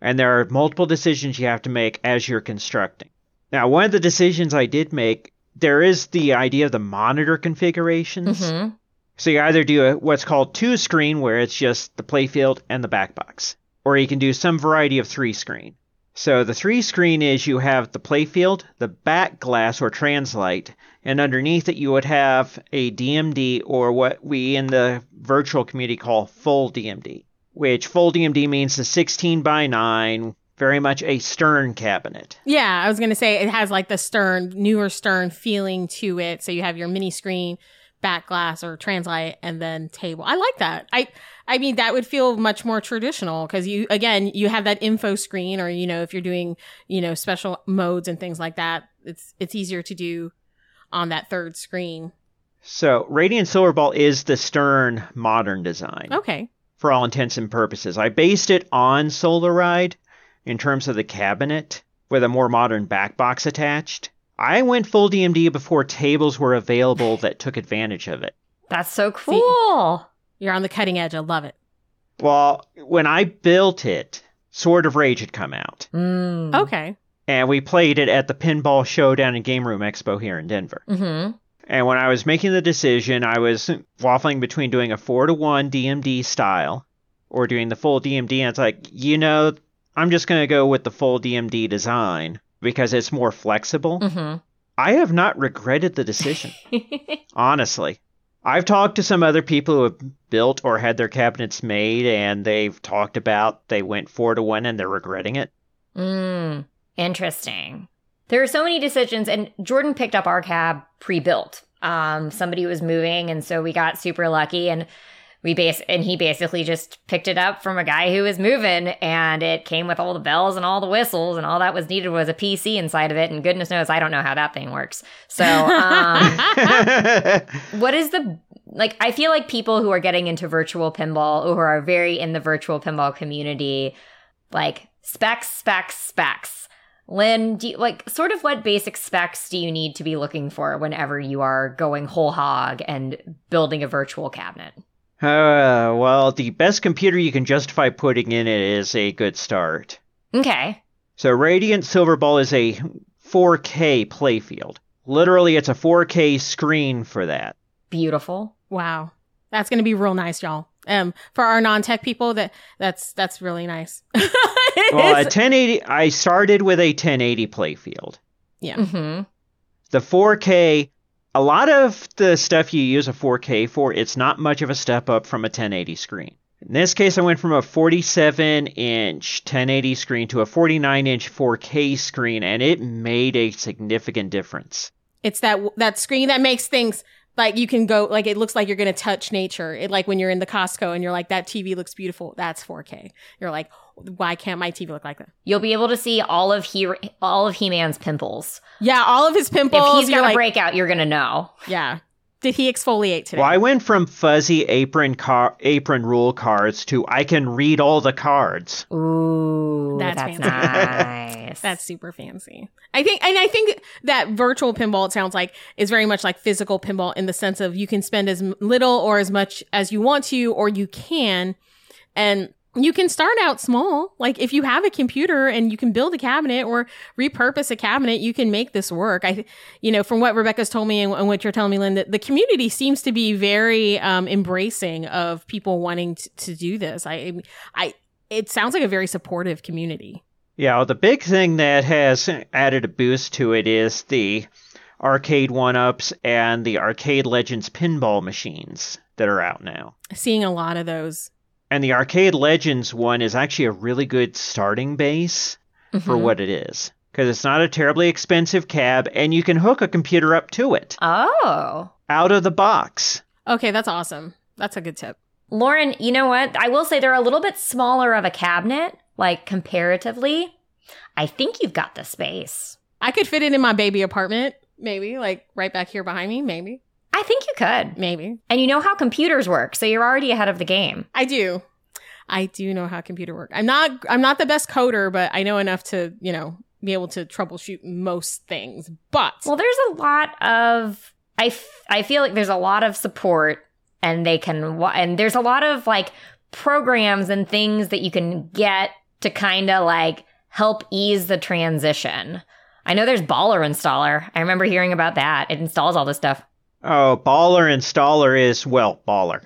And there are multiple decisions you have to make as you're constructing. Now, one of the decisions I did make, there is the idea of the monitor configurations. Mhm. So you either do a, what's called two screen, where it's just the playfield and the back box, or you can do some variety of three screen. So the three screen is you have the playfield, the back glass or translite, and underneath it you would have a DMD or what we in the virtual community call full DMD, which full DMD means the 16 by 9, very much a stern cabinet. yeah, I was gonna say it has like the stern, newer stern feeling to it. So you have your mini screen, back glass or translite, and then table. I like that. I I mean that would feel much more traditional because you again you have that info screen, or you know if you're doing you know special modes and things like that, it's it's easier to do on that third screen. So Radiant Silver Ball is the stern modern design. Okay. For all intents and purposes. I based it on Solar Ride in terms of the cabinet with a more modern back box attached. I went full DMD before tables were available that took advantage of it. That's so cool. You're on the cutting edge. I love it. Well, when I built it, Sword of Rage had come out, Mm. Okay. and we played it at the Pinball Showdown and Game Room Expo here in Denver. Mhm. And when I was making the decision, I was waffling between doing a 4 to 1 DMD style or doing the full DMD. And it's like, you know, I'm just going to go with the full DMD design because it's more flexible. Mm-hmm. I have not regretted the decision, honestly. I've talked to some other people who have built or had their cabinets made, and they've talked about they went four to one and they're regretting it. mm, interesting. There are so many decisions, and Jordan picked up our cab pre-built. Um, somebody was moving, and so we got super lucky, and we base and he basically just picked it up from a guy who was moving, and it came with all the bells and all the whistles, and all that was needed was a PC inside of it, and goodness knows I don't know how that thing works. So, um, what is the like i feel like people who are getting into virtual pinball or who are very in the virtual pinball community like specs specs specs lynn do you, like sort of what basic specs do you need to be looking for whenever you are going whole hog and building a virtual cabinet uh, well, the best computer you can justify putting in it is a good start. okay So Radiant Silverball is a 4K playfield. Literally, it's a 4K screen for that. beautiful Wow. That's going to be real nice, y'all. Um, for our non-tech people, that that's that's really nice. It Well, a 1080, I started with a 1080 playfield. yeah. mm-hmm. The 4K, a lot of the stuff you use a 4K for, it's not much of a step up from a 1080 screen. In this case, I went from a 47 inch 1080 screen to a 49 inch 4K screen, and it made a significant difference. It's that that screen that makes things like you can go like it looks like you're going to touch nature. It like when you're in the Costco and you're like that TV looks beautiful. That's 4K. You're like, why can't my TV look like that? you'll be able to see all of he all of he-man's pimples Yeah, all of his pimples. if he's got a like, breakout you're gonna know Yeah. Did he exfoliate today? Well, I went from fuzzy apron car- apron rule cards to I can read all the cards. Ooh, That's that's, fancy. nice. That's super fancy. I think, and I think that virtual pinball, it sounds like, is very much like physical pinball in the sense of you can spend as little or as much as you want to, or you can. And you can start out small. Like if you have a computer and you can build a cabinet or repurpose a cabinet, you can make this work. I, you know, from what Rebecca's told me and, and what you're telling me, Lynn, that the community seems to be very um, embracing of people wanting t- to do this. I, I, it sounds like a very supportive community. Yeah, well, the big thing that has added a boost to it is the arcade one ups and the arcade legends pinball machines that are out now. Seeing a lot of those. And the arcade legends one is actually a really good starting base for Mhm. what it is. Because it's not a terribly expensive cab, and you can hook a computer up to it Oh. out of the box. Okay, that's awesome. That's a good tip. Lauren, you know what? I will say they're a little bit smaller of a cabinet, like comparatively. I think you've got the space. I could fit it in my baby apartment, maybe, like right back here behind me, maybe. I think you could. Maybe. And you know how computers work, so you're already ahead of the game. I do. I do know how computer work. I'm not I'm not the best coder, but I know enough to, you know, be able to troubleshoot most things. But Well, there's a lot of I, f- I feel like there's a lot of support and they can wa- and there's a lot of like programs and things that you can get to kind of like help ease the transition. I know there's Baller Installer. I remember hearing about that. It installs all this stuff. Oh, baller installer is, well, baller.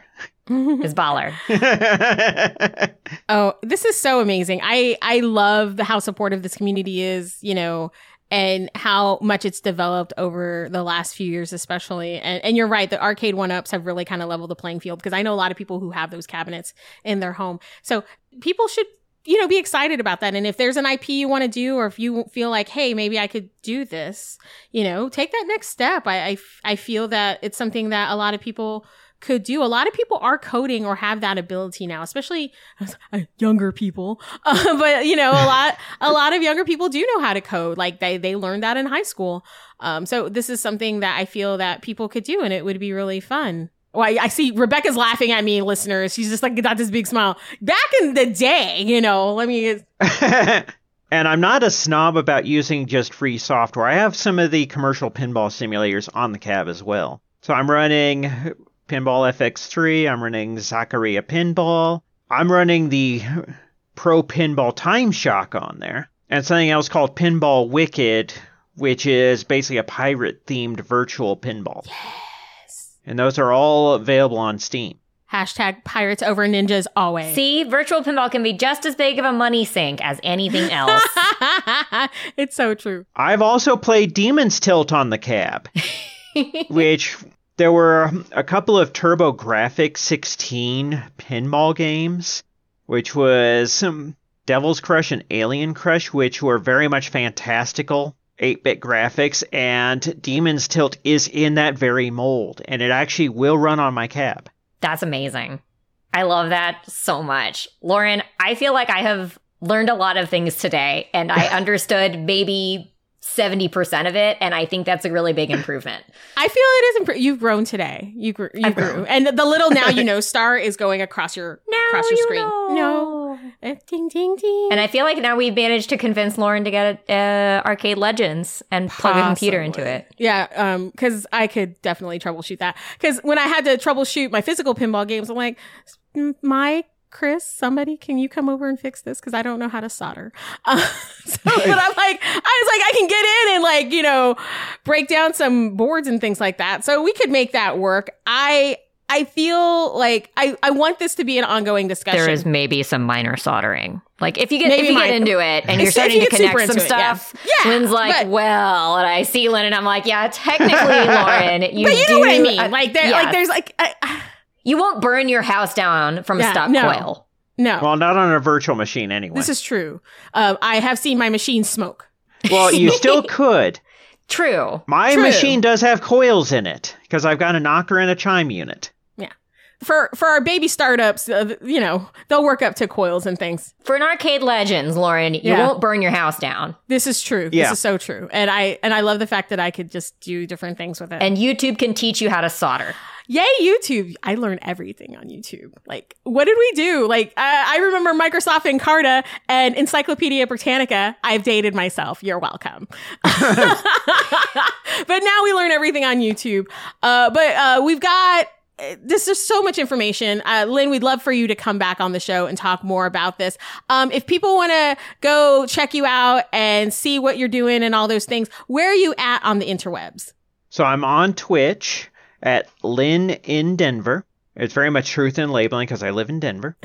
is Baller. Oh, this is so amazing. I I love how supportive this community is, you know, and how much it's developed over the last few years especially. And and you're right, the arcade one-ups have really kind of leveled the playing field because I know a lot of people who have those cabinets in their home. So, people should you know, be excited about that. And if there's an IP you want to do, or if you feel like, hey, maybe I could do this, you know, take that next step. I I feel that it's something that a lot of people could do. A lot of people are coding or have that ability now, especially younger people. Uh, but you know, a lot, a lot of younger people do know how to code. Like they, they learned that in high school. Um, so this is something that I feel that people could do, and it would be really fun. Well, I, I see Rebecca's laughing at me, listeners. She's just like got this big smile. Back in the day, you know, let me. and I'm not a snob about using just free software. I have some of the commercial pinball simulators on the cab as well. So I'm running Pinball FX3, I'm running Zaccaria Pinball, I'm running the Pro Pinball Time Shock on there, and something else called Pinball Wicked, which is basically a pirate themed virtual pinball. Yes. And those are all available on Steam. Hashtag pirates over ninjas always. See, virtual pinball can be just as big of a money sink as anything else. it's so true. I've also played Demon's Tilt on the cab, which there were a couple of TurboGrafx 16 pinball games, which was um, Devil's Crush and Alien Crush, which were very much fantastical 8 bit graphics, and Demon's Tilt is in that very mold, and it actually will run on my cab. That's amazing. I love that so much. Lauren, I feel like I have learned a lot of things today and I understood maybe 70% of it. And I think that's a really big improvement. I feel it is improved. You've grown today. You grew. You I've grew. grown. And the little now you know star is going across your across your you screen. know. No. Eh, Ding ding ding. And I feel like now we've managed to convince Lauren to get uh, Arcade Legends and plug a computer into it. Yeah, um, because I could definitely troubleshoot that. Because when I had to troubleshoot my physical pinball games, I'm like, my Chris, somebody, can you come over and fix this? Because I don't know how to solder. Uh, so, but I'm like, I was like, I can get in and like, you know, break down some boards and things like that. So we could make that work. I. I feel like I, I want this to be an ongoing discussion. There is maybe some minor soldering. Like if you get Maybe if you mi- get into it and you're starting you to connect some into it, yeah. stuff, Yeah, Lynn's like, but- well, and I see Lynn and I'm like, yeah, technically, Lauren, you but you do, know what I mean. uh, like there, yeah. like there's like I, you won't burn your house down from Yeah, a stuck no. coil. no. Well, not on a virtual machine anyway. This is true. Uh, I have seen my machine smoke. well, you still could. True. My True. machine does have coils in it because I've got a knocker and a chime unit. For for our baby startups, uh, you know, they'll work up to coils and things. For an arcade legends, Lauren, you Yeah. won't burn your house down. This is true. Yeah. This is so true. And I and I love the fact that I could just do different things with it. And YouTube can teach you how to solder. Yay, YouTube! I learn everything on YouTube. Like, what did we do? Like, I, I remember Microsoft Encarta and Encyclopedia Britannica. I've dated myself. You're welcome. but now we learn everything on YouTube. Uh, but uh, we've got. This is so much information. Uh, Lynn, we'd love for you to come back on the show and talk more about this. Um, if people want to go check you out and see what you're doing and all those things, where are you at on the interwebs? So I'm on Twitch at Lynn in Denver. It's very much truth in labeling because I live in Denver.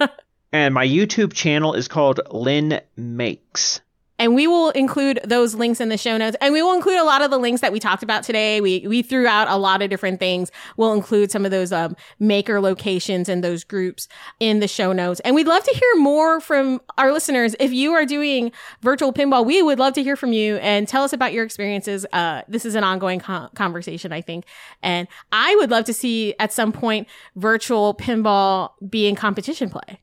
and my YouTube channel is called Lynn Makes. And we will include those links in the show notes. And we will include a lot of the links that we talked about today. We we threw out a lot of different things. We'll include some of those um, maker locations and those groups in the show notes. And we'd love to hear more from our listeners. If you are doing virtual pinball, we would love to hear from you and tell us about your experiences. Uh, this is an ongoing con- conversation, I think. And I would love to see at some point virtual pinball be in competition play.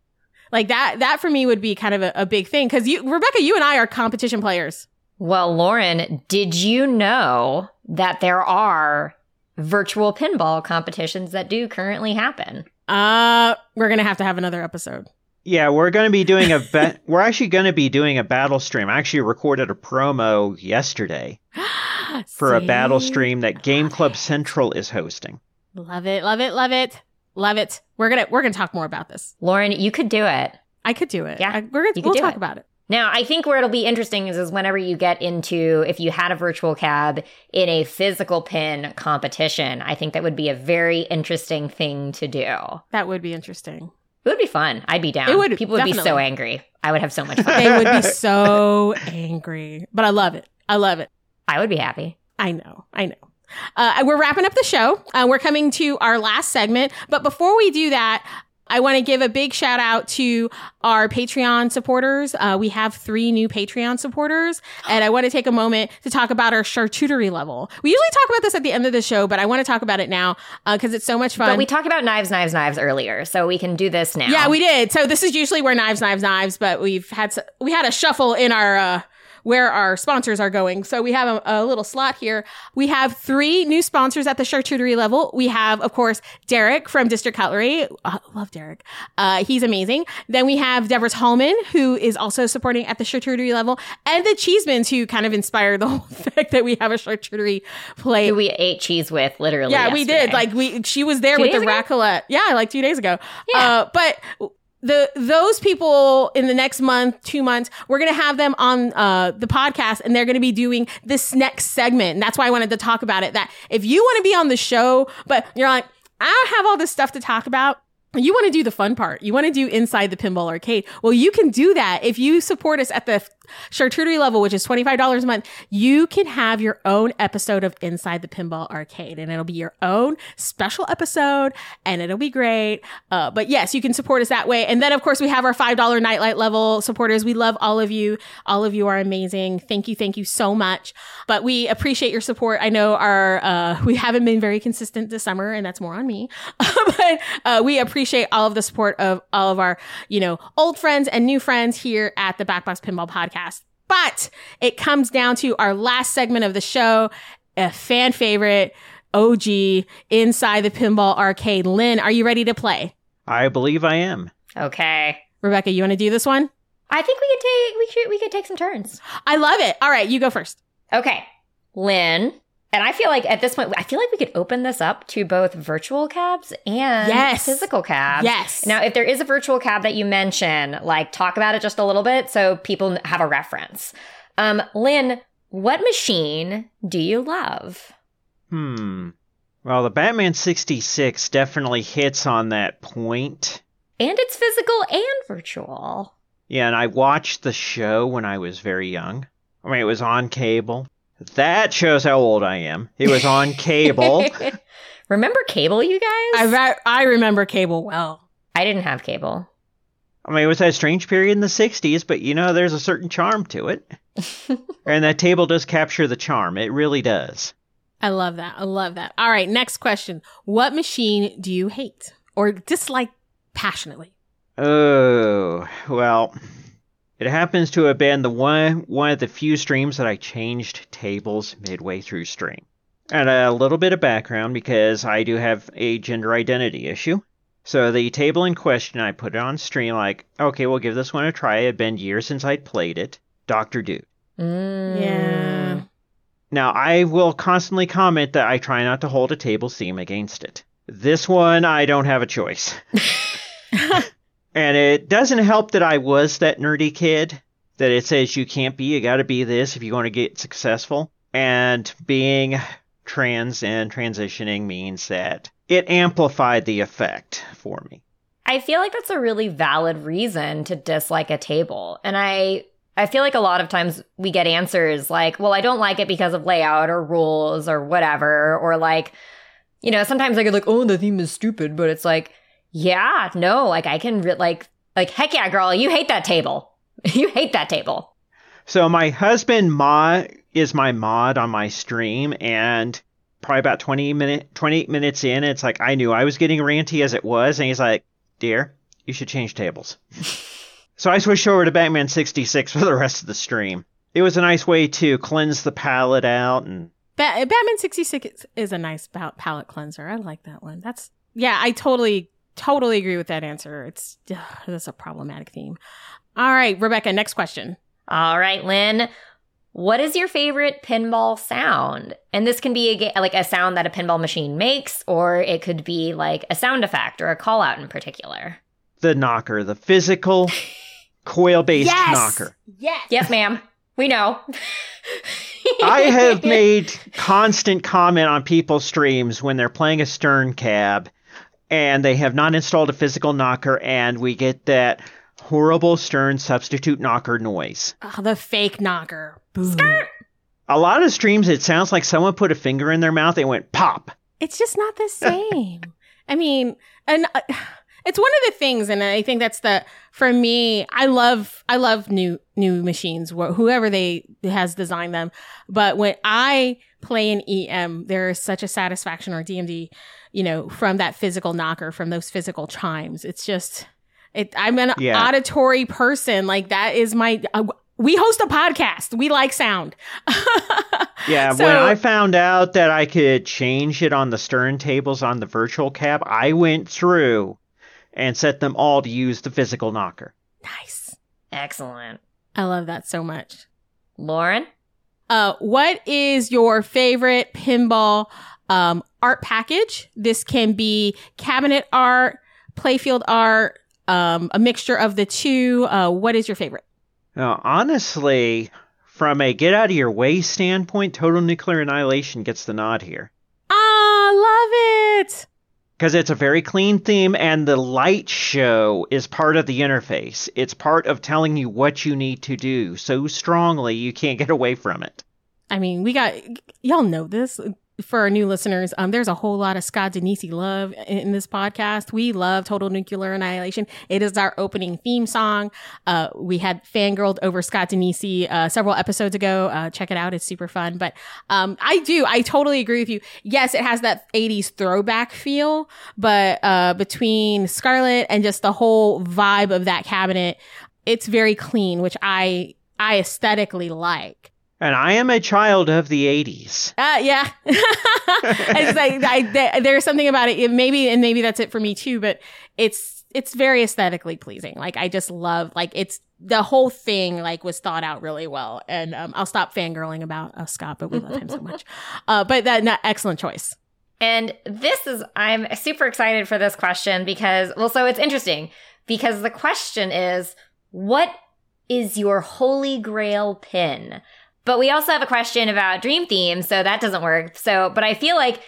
Like that, that for me would be kind of a, a big thing. Cause you, Rebecca, you and I are competition players. Well, Lauren, did you know that there are virtual pinball competitions that do currently happen? Uh, we're going to have to have another episode. Yeah, we're going to be doing a ba- we're actually going to be doing a battle stream. I actually recorded a promo yesterday for a battle stream that Game Club Central is hosting. Love it. Love it. Love it. Love it. We're going to, we're to talk more about this. Lauren, you could do it. I could do it. Yeah, I, we're to, we'll talk it. about it. Now, I think where it'll be interesting is, is whenever you get into if you had a virtual cab in a physical pin competition, I think that would be a very interesting thing to do. That would be interesting. It would be fun. I'd be down. It would, People would be so angry. I would have so much fun. They would be so angry, but I love it. I love it. I would be happy. I know. I know. Uh, we're wrapping up the show. Uh, we're coming to our last segment. But before we do that, I want to give a big shout out to our Patreon supporters. Uh, we have three new Patreon supporters, and I want to take a moment to talk about our charcuterie level. We usually talk about this at the end of the show, but I want to talk about it now because it's so much fun. But we talked about knives, knives, knives earlier, so we can do this now. Yeah, we did. So this is usually where knives, knives, knives, but we've had we had a shuffle in our uh, where our sponsors are going. So we have a, a little slot here. We have three new sponsors at the charcuterie level. We have, of course, Derek from District Cutlery. Uh, love Derek. Uh, he's amazing. Then we have Devers Hallman, who is also supporting at the charcuterie level, and the Cheesemans, who kind of inspired the whole fact that we have a charcuterie play. Who we ate cheese with literally. Yeah, we did. Like we, she was there Two with the ago? raclette. Yeah, like two days ago. Yeah. Uh, but the those people in the next month, two months, we're gonna have them on uh, the podcast, and they're gonna be doing this next segment. And that's why I wanted to talk about it. That if you want to be on the show, but you're like, I don't have all this stuff to talk about. you want to do the fun part. You want to do inside the pinball arcade. Well, you can do that if you support us at the charcuterie level, which is $25 a month. You can have your own episode of Inside the Pinball Arcade and it'll be your own special episode and it'll be great. Uh, but yes, you can support us that way. And then, of course, we have our $5 nightlight level supporters. We love all of you. All of you are amazing. Thank you. Thank you so much. But we appreciate your support. I know our, uh, we haven't been very consistent this summer and that's more on me, but, uh, we appreciate all of the support of all of our, you know, old friends and new friends here at the Backbox Pinball Podcast podcast. But it comes down to our last segment of the show, a fan favorite, OG, inside the pinball arcade. Lynn, are you ready to play? I believe I am. Okay. Rebecca, you want to do this one? I think we could take we should we could take some turns. I love it. All right, you go first. Okay. Lynn, and I feel like at this point, I feel like we could open this up to both virtual cabs and Yes. physical cabs. Yes. Now, if there is a virtual cab that you mention, like talk about it just a little bit so people have a reference. Um, Lynn, what machine do you love? Hmm. Well, the Batman 66 definitely hits on that point. And it's physical and virtual. Yeah, and I watched the show when I was very young. I mean, it was on cable. That shows how old I am. It was on cable. Remember cable, you guys? I, I remember cable well. I didn't have cable. I mean, it was that strange period in the 60s, but you know, there's a certain charm to it. and that table does capture the charm. It really does. I love that. I love that. All right, next question. What machine do you hate or dislike passionately? Oh, well, it happens to have been the one one of the few streams that I changed tables midway through stream. And a little bit of background because I do have a gender identity issue. So the table in question, I put it on stream like, okay, we'll give this one a try. It had been years since I'd played it. Doctor Dude. Mm. Yeah. Now, I will constantly comment that I try not to hold a table theme against it. This one, I don't have a choice. and it doesn't help that I was that nerdy kid that it says you can't be, you gotta be this if you want to get successful. And being trans and transitioning means that it amplified the effect for me. I feel like that's a really valid reason to dislike a table. And I I feel like a lot of times we get answers like, well, I don't like it because of layout or rules or whatever. Or like, you know, sometimes I get like, oh, the theme is stupid. But it's like, yeah, no, like I can, re- like, like, heck yeah, girl, you hate that table. you hate that table. So my husband mod is my mod on my stream, and probably about 20 minute, 28 minutes in, it's like I knew I was getting ranty as it was, and he's like, "Dear, you should change tables." so I switched over to Batman 66 for the rest of the stream. It was a nice way to cleanse the palette out, and Ba- Batman 66 is a nice pal- palette cleanser. I like that one. That's, yeah, I totally, totally agree with that answer. It's, ugh, that's a problematic theme. All right, Rebecca, next question. All right, Lynn. What is your favorite pinball sound? And this can be a, ga- like a sound that a pinball machine makes, or it could be like a sound effect or a call out in particular. the knocker, the physical coil-based knocker. Yes. Yes, ma'am. We know. I have made constant comment on people's streams when they're playing a Stern cab and they have not installed a physical knocker and we get that horrible Stern substitute knocker noise. Oh, the fake knocker. Boom. A lot of streams it sounds like someone put a finger in their mouth and went pop. It's just not the same. I mean, and uh, it's one of the things, and I think that's the for me. I love I love new new machines, wh- whoever they has designed them. But when I play an EM, there is such a satisfaction or DMD, you know, from that physical knocker, from those physical chimes. It's just. It, I'm an Yeah. auditory person. Like that is my. Uh, we host a podcast. We like sound. Yeah, So- when I found out that I could change it on the Stern tables on the virtual cab, I went through and set them all to use the physical knocker. nice. Excellent. I love that so much. Lauren? Uh, what is your favorite pinball um, art package? This can be cabinet art, playfield art, um, a mixture of the two. Uh, what is your favorite? Now, honestly, from a get out of your way standpoint, Total Nuclear Annihilation gets the nod here. Ah, love it. Because it's a very clean theme and the light show is part of the interface. It's part of telling you what you need to do so strongly you can't get away from it. I mean, we got y'all know this for our new listeners, um, there's a whole lot of Scott Danesi love in, this podcast. We love Total Nuclear Annihilation. It is our opening theme song. Uh, we had fangirled over Scott Danesi uh, several episodes ago. Uh, check it out; it's super fun. But um, I do, I totally agree with you. Yes, it has that '80s throwback feel, but uh, between Scarlet and just the whole vibe of that cabinet, it's very clean, which I I aesthetically like. And I am a child of the 80s. Uh, yeah. it's like, I, there's something about it. Maybe, and maybe that's it for me too, but it's, it's very aesthetically pleasing. Like, I just love, like, it's, the whole thing, like, was thought out really well. And, um, I'll stop fangirling about uh, Scott, but we love him so much. Uh, but that, that, excellent choice. And this is, I'm super excited for this question because, well, so it's interesting because the question is, what is your holy grail pin? But we also have a question about dream theme, so that doesn't work. So, but I feel like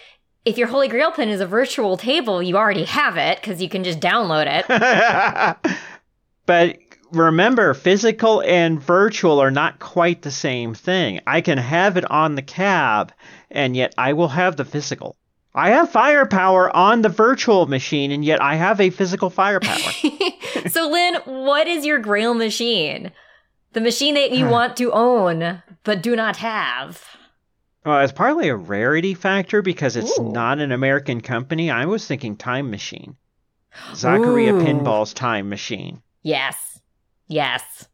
if your Holy Grail pin is a virtual table, you already have it because you can just download it. but remember, physical and virtual are not quite the same thing. I can have it on the cab, and yet I will have the physical. I have firepower on the virtual machine, and yet I have a physical firepower. so, Lynn, what is your Grail machine? The machine that you want to own, but do not have. Well, it's partly a rarity factor because it's Ooh. not an American company. I was thinking Time Machine. Zaccaria Ooh. Pinball's Time Machine. Yes. Yes.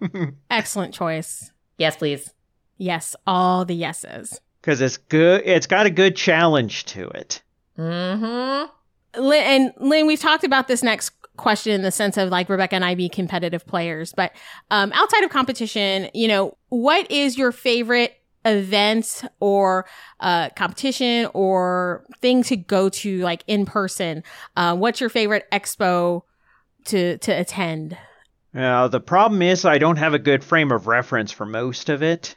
Excellent choice. Yes, please. Yes, all the yeses. Because it's good. It's got a good challenge to it. Mm-hmm. Lynn, and Lynn, we've talked about this next question in the sense of like Rebecca and I be competitive players, but um, outside of competition, you know, what is your favorite event or uh, competition or thing to go to like in person? Uh, what's your favorite expo to to attend? Now the problem is I don't have a good frame of reference for most of it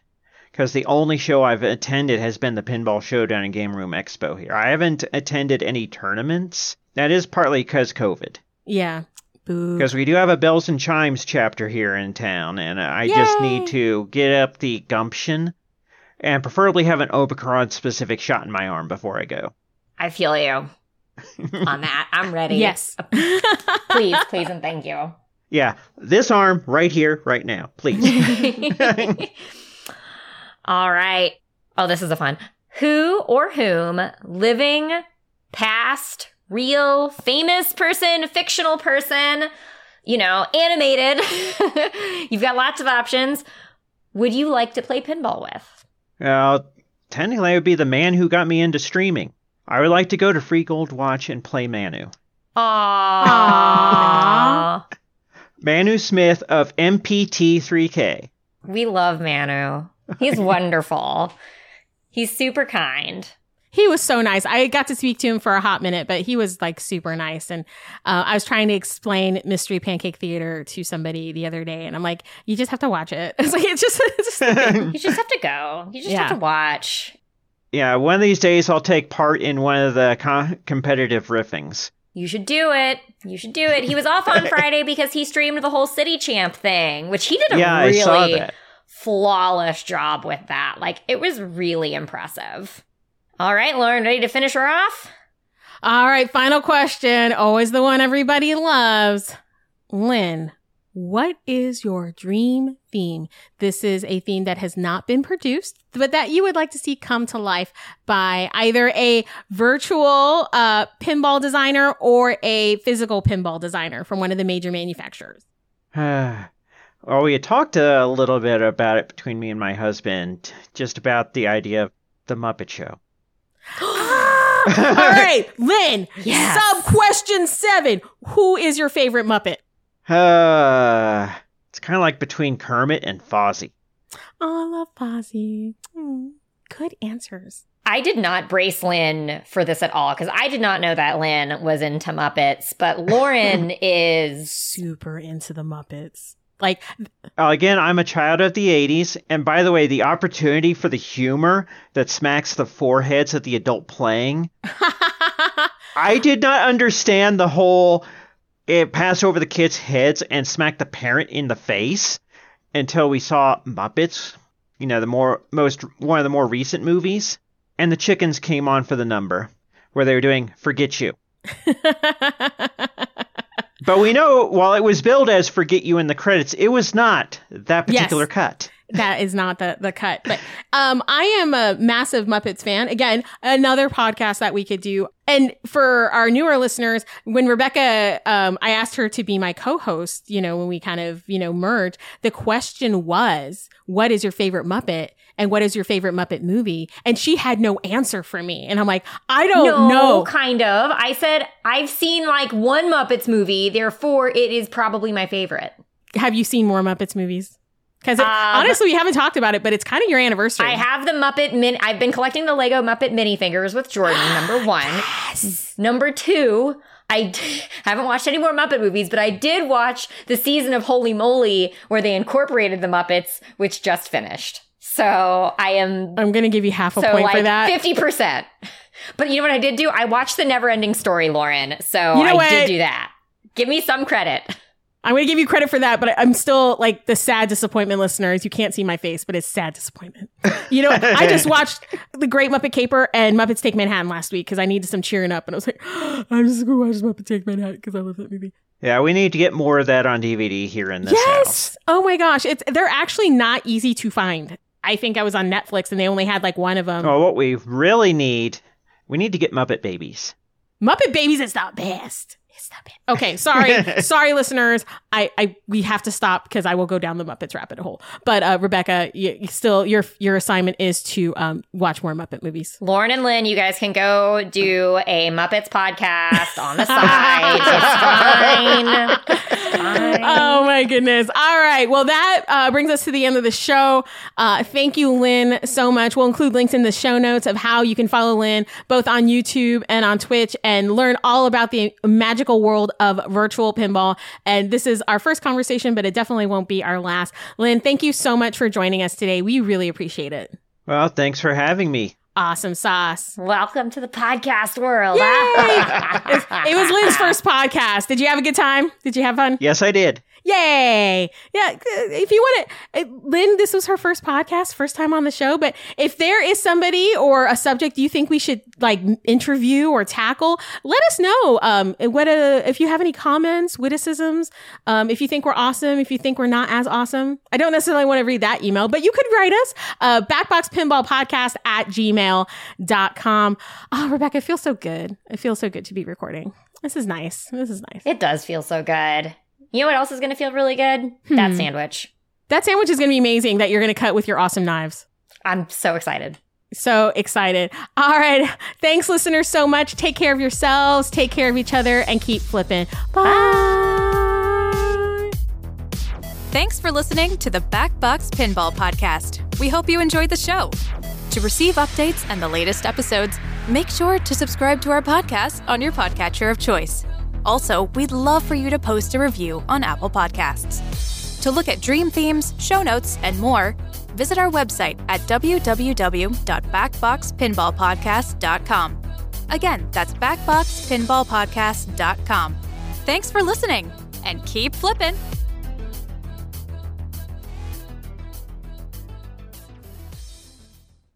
because the only show I've attended has been the Pinball Showdown and Game Room Expo here. I haven't attended any tournaments. That is partly because COVID. Yeah. Because we do have a bells and chimes chapter here in town, and I Yay! just need to get up the gumption and preferably have an Omicron specific shot in my arm before I go. I feel you on that. I'm ready. Yes. please, please, and thank you. Yeah, this arm right here, right now, please. All right. Oh, this is a fun. Who or whom, living, past, real, famous person, fictional person, you know, animated. You've got lots of options. Would you like to play pinball with? Well, technically, I would be the man who got me into streaming. I would like to go to Free Gold Watch and play Manu. Aww. Manu Smith of MPT3K. We love Manu. He's wonderful. He's super kind he was so nice. I got to speak to him for a hot minute, but he was like super nice. And uh, I was trying to explain Mystery Pancake Theater to somebody the other day, and I'm like, you just have to watch it. It's like it's just, it's just you just have to go. You just yeah. have to watch. Yeah, one of these days I'll take part in one of the co- competitive riffings. You should do it. You should do it. He was off on Friday because he streamed the whole City Champ thing, which he did a yeah, really flawless job with that. Like it was really impressive. All right, Lauren, ready to finish her off? All right, final question. Always the one everybody loves. Lynn, what is your dream theme? This is a theme that has not been produced, but that you would like to see come to life by either a virtual uh, pinball designer or a physical pinball designer from one of the major manufacturers. well, we had talked a little bit about it between me and my husband, just about the idea of the Muppet Show. All right, Lynn. Yes. Sub question seven. Who is your favorite Muppet? Uh, it's kind of like between Kermit and Fozzie. Oh, I love Fozzie. Mm, good answers. I did not brace Lynn for this at all because I did not know that Lynn was into Muppets, but Lauren is super into the Muppets. Like uh, again, I'm a child of the 80s, and by the way, the opportunity for the humor that smacks the foreheads of the adult playing. I did not understand the whole it passed over the kids' heads and smacked the parent in the face until we saw Muppets, you know, the more most one of the more recent movies, and the chickens came on for the number where they were doing "Forget You." but we know while it was billed as "Forget You" in the credits, it was not that particular Yes. cut. that is not the the cut. But um, I am a massive Muppets fan. Again, another podcast that we could do. And for our newer listeners, when Rebecca, um, I asked her to be my co-host. You know, when we kind of you know merged, the question was, "What is your favorite Muppet?" And what is your favorite Muppet movie? And she had no answer for me. And I'm like, I don't no, know. kind of. I said I've seen like one Muppets movie, therefore it is probably my favorite. Have you seen more Muppets movies? Because Um, honestly, we haven't talked about it, but it's kind of your anniversary. I have the Muppet min. I've been collecting the Lego Muppet minifigures with Jordan. Number one. Yes. Number two. I d- haven't watched any more Muppet movies, but I did watch the season of Holey Moley where they incorporated the Muppets, which just finished. So I am I'm going to give you half a so point like for that. fifty percent. But you know what I did do? I watched the Never Ending Story, Lauren. So You know I what? did do that. Give me some credit. I'm going to give you credit for that, but I'm still like the sad disappointment listeners. You can't see my face, but it's sad disappointment. You know, I just watched The Great Muppet Caper and Muppets Take Manhattan last week because I needed some cheering up. And I was like, I'm just going to watch Muppets Take Manhattan because I love that movie. Yeah, we need to get more of that on DVD here in this yes. house. Oh my gosh. It's, they're actually not easy to find. I think I was on Netflix and they only had like one of them. Oh, what we really need, we need to get Muppet Babies. Muppet Babies is the best. It's the best. Okay, sorry, sorry, listeners. I, I, we have to stop because I will go down the Muppets rabbit hole. But uh, Rebecca, you, you still, your your assignment is to um, watch more Muppet movies. Lauren and Lynn, you guys can go do a Muppets podcast on the side. It's fine. Oh my goodness! All right, well that uh, brings us to the end of the show. Uh, thank you, Lynn, so much. We'll include links in the show notes of how you can follow Lynn both on YouTube and on Twitch and learn all about the magical world of virtual pinball. And this is our first conversation, but it definitely won't be our last. Lynn, thank you so much for joining us today. We really appreciate it. Well, thanks for having me. Awesome sauce. Welcome to the podcast world. Yay! It was Lynn's first podcast. Did you have a good time? Did you have fun? Yes, I did. Yay! Yeah, if you want to, Lynn, this was her first podcast, first time on the show. But if there is somebody or a subject you think we should like interview or tackle, let us know. Um, what uh if you have any comments, witticisms, um, if you think we're awesome, if you think we're not as awesome. I don't necessarily want to read that email, but you could write us, uh, backbox pinball podcast at gmail.com. Oh, Rebecca, it feels so good. It feels so good to be recording. This is nice. This is nice. It does feel so good. You know what else is going to feel really good? That hmm. sandwich. That sandwich is going to be amazing that you're going to cut with your awesome knives. I'm so excited. So excited. All right. Thanks, listeners, so much. Take care of yourselves, take care of each other, and keep flipping. Bye. Thanks for listening to the Backbox Pinball Podcast. We hope you enjoyed the show. To receive updates and the latest episodes, make sure to subscribe to our podcast on your podcatcher of choice. Also, we'd love for you to post a review on Apple Podcasts. To look at dream themes, show notes, and more, visit our website at www.backboxpinballpodcast.com. Again, that's backboxpinballpodcast.com. Thanks for listening and keep flipping.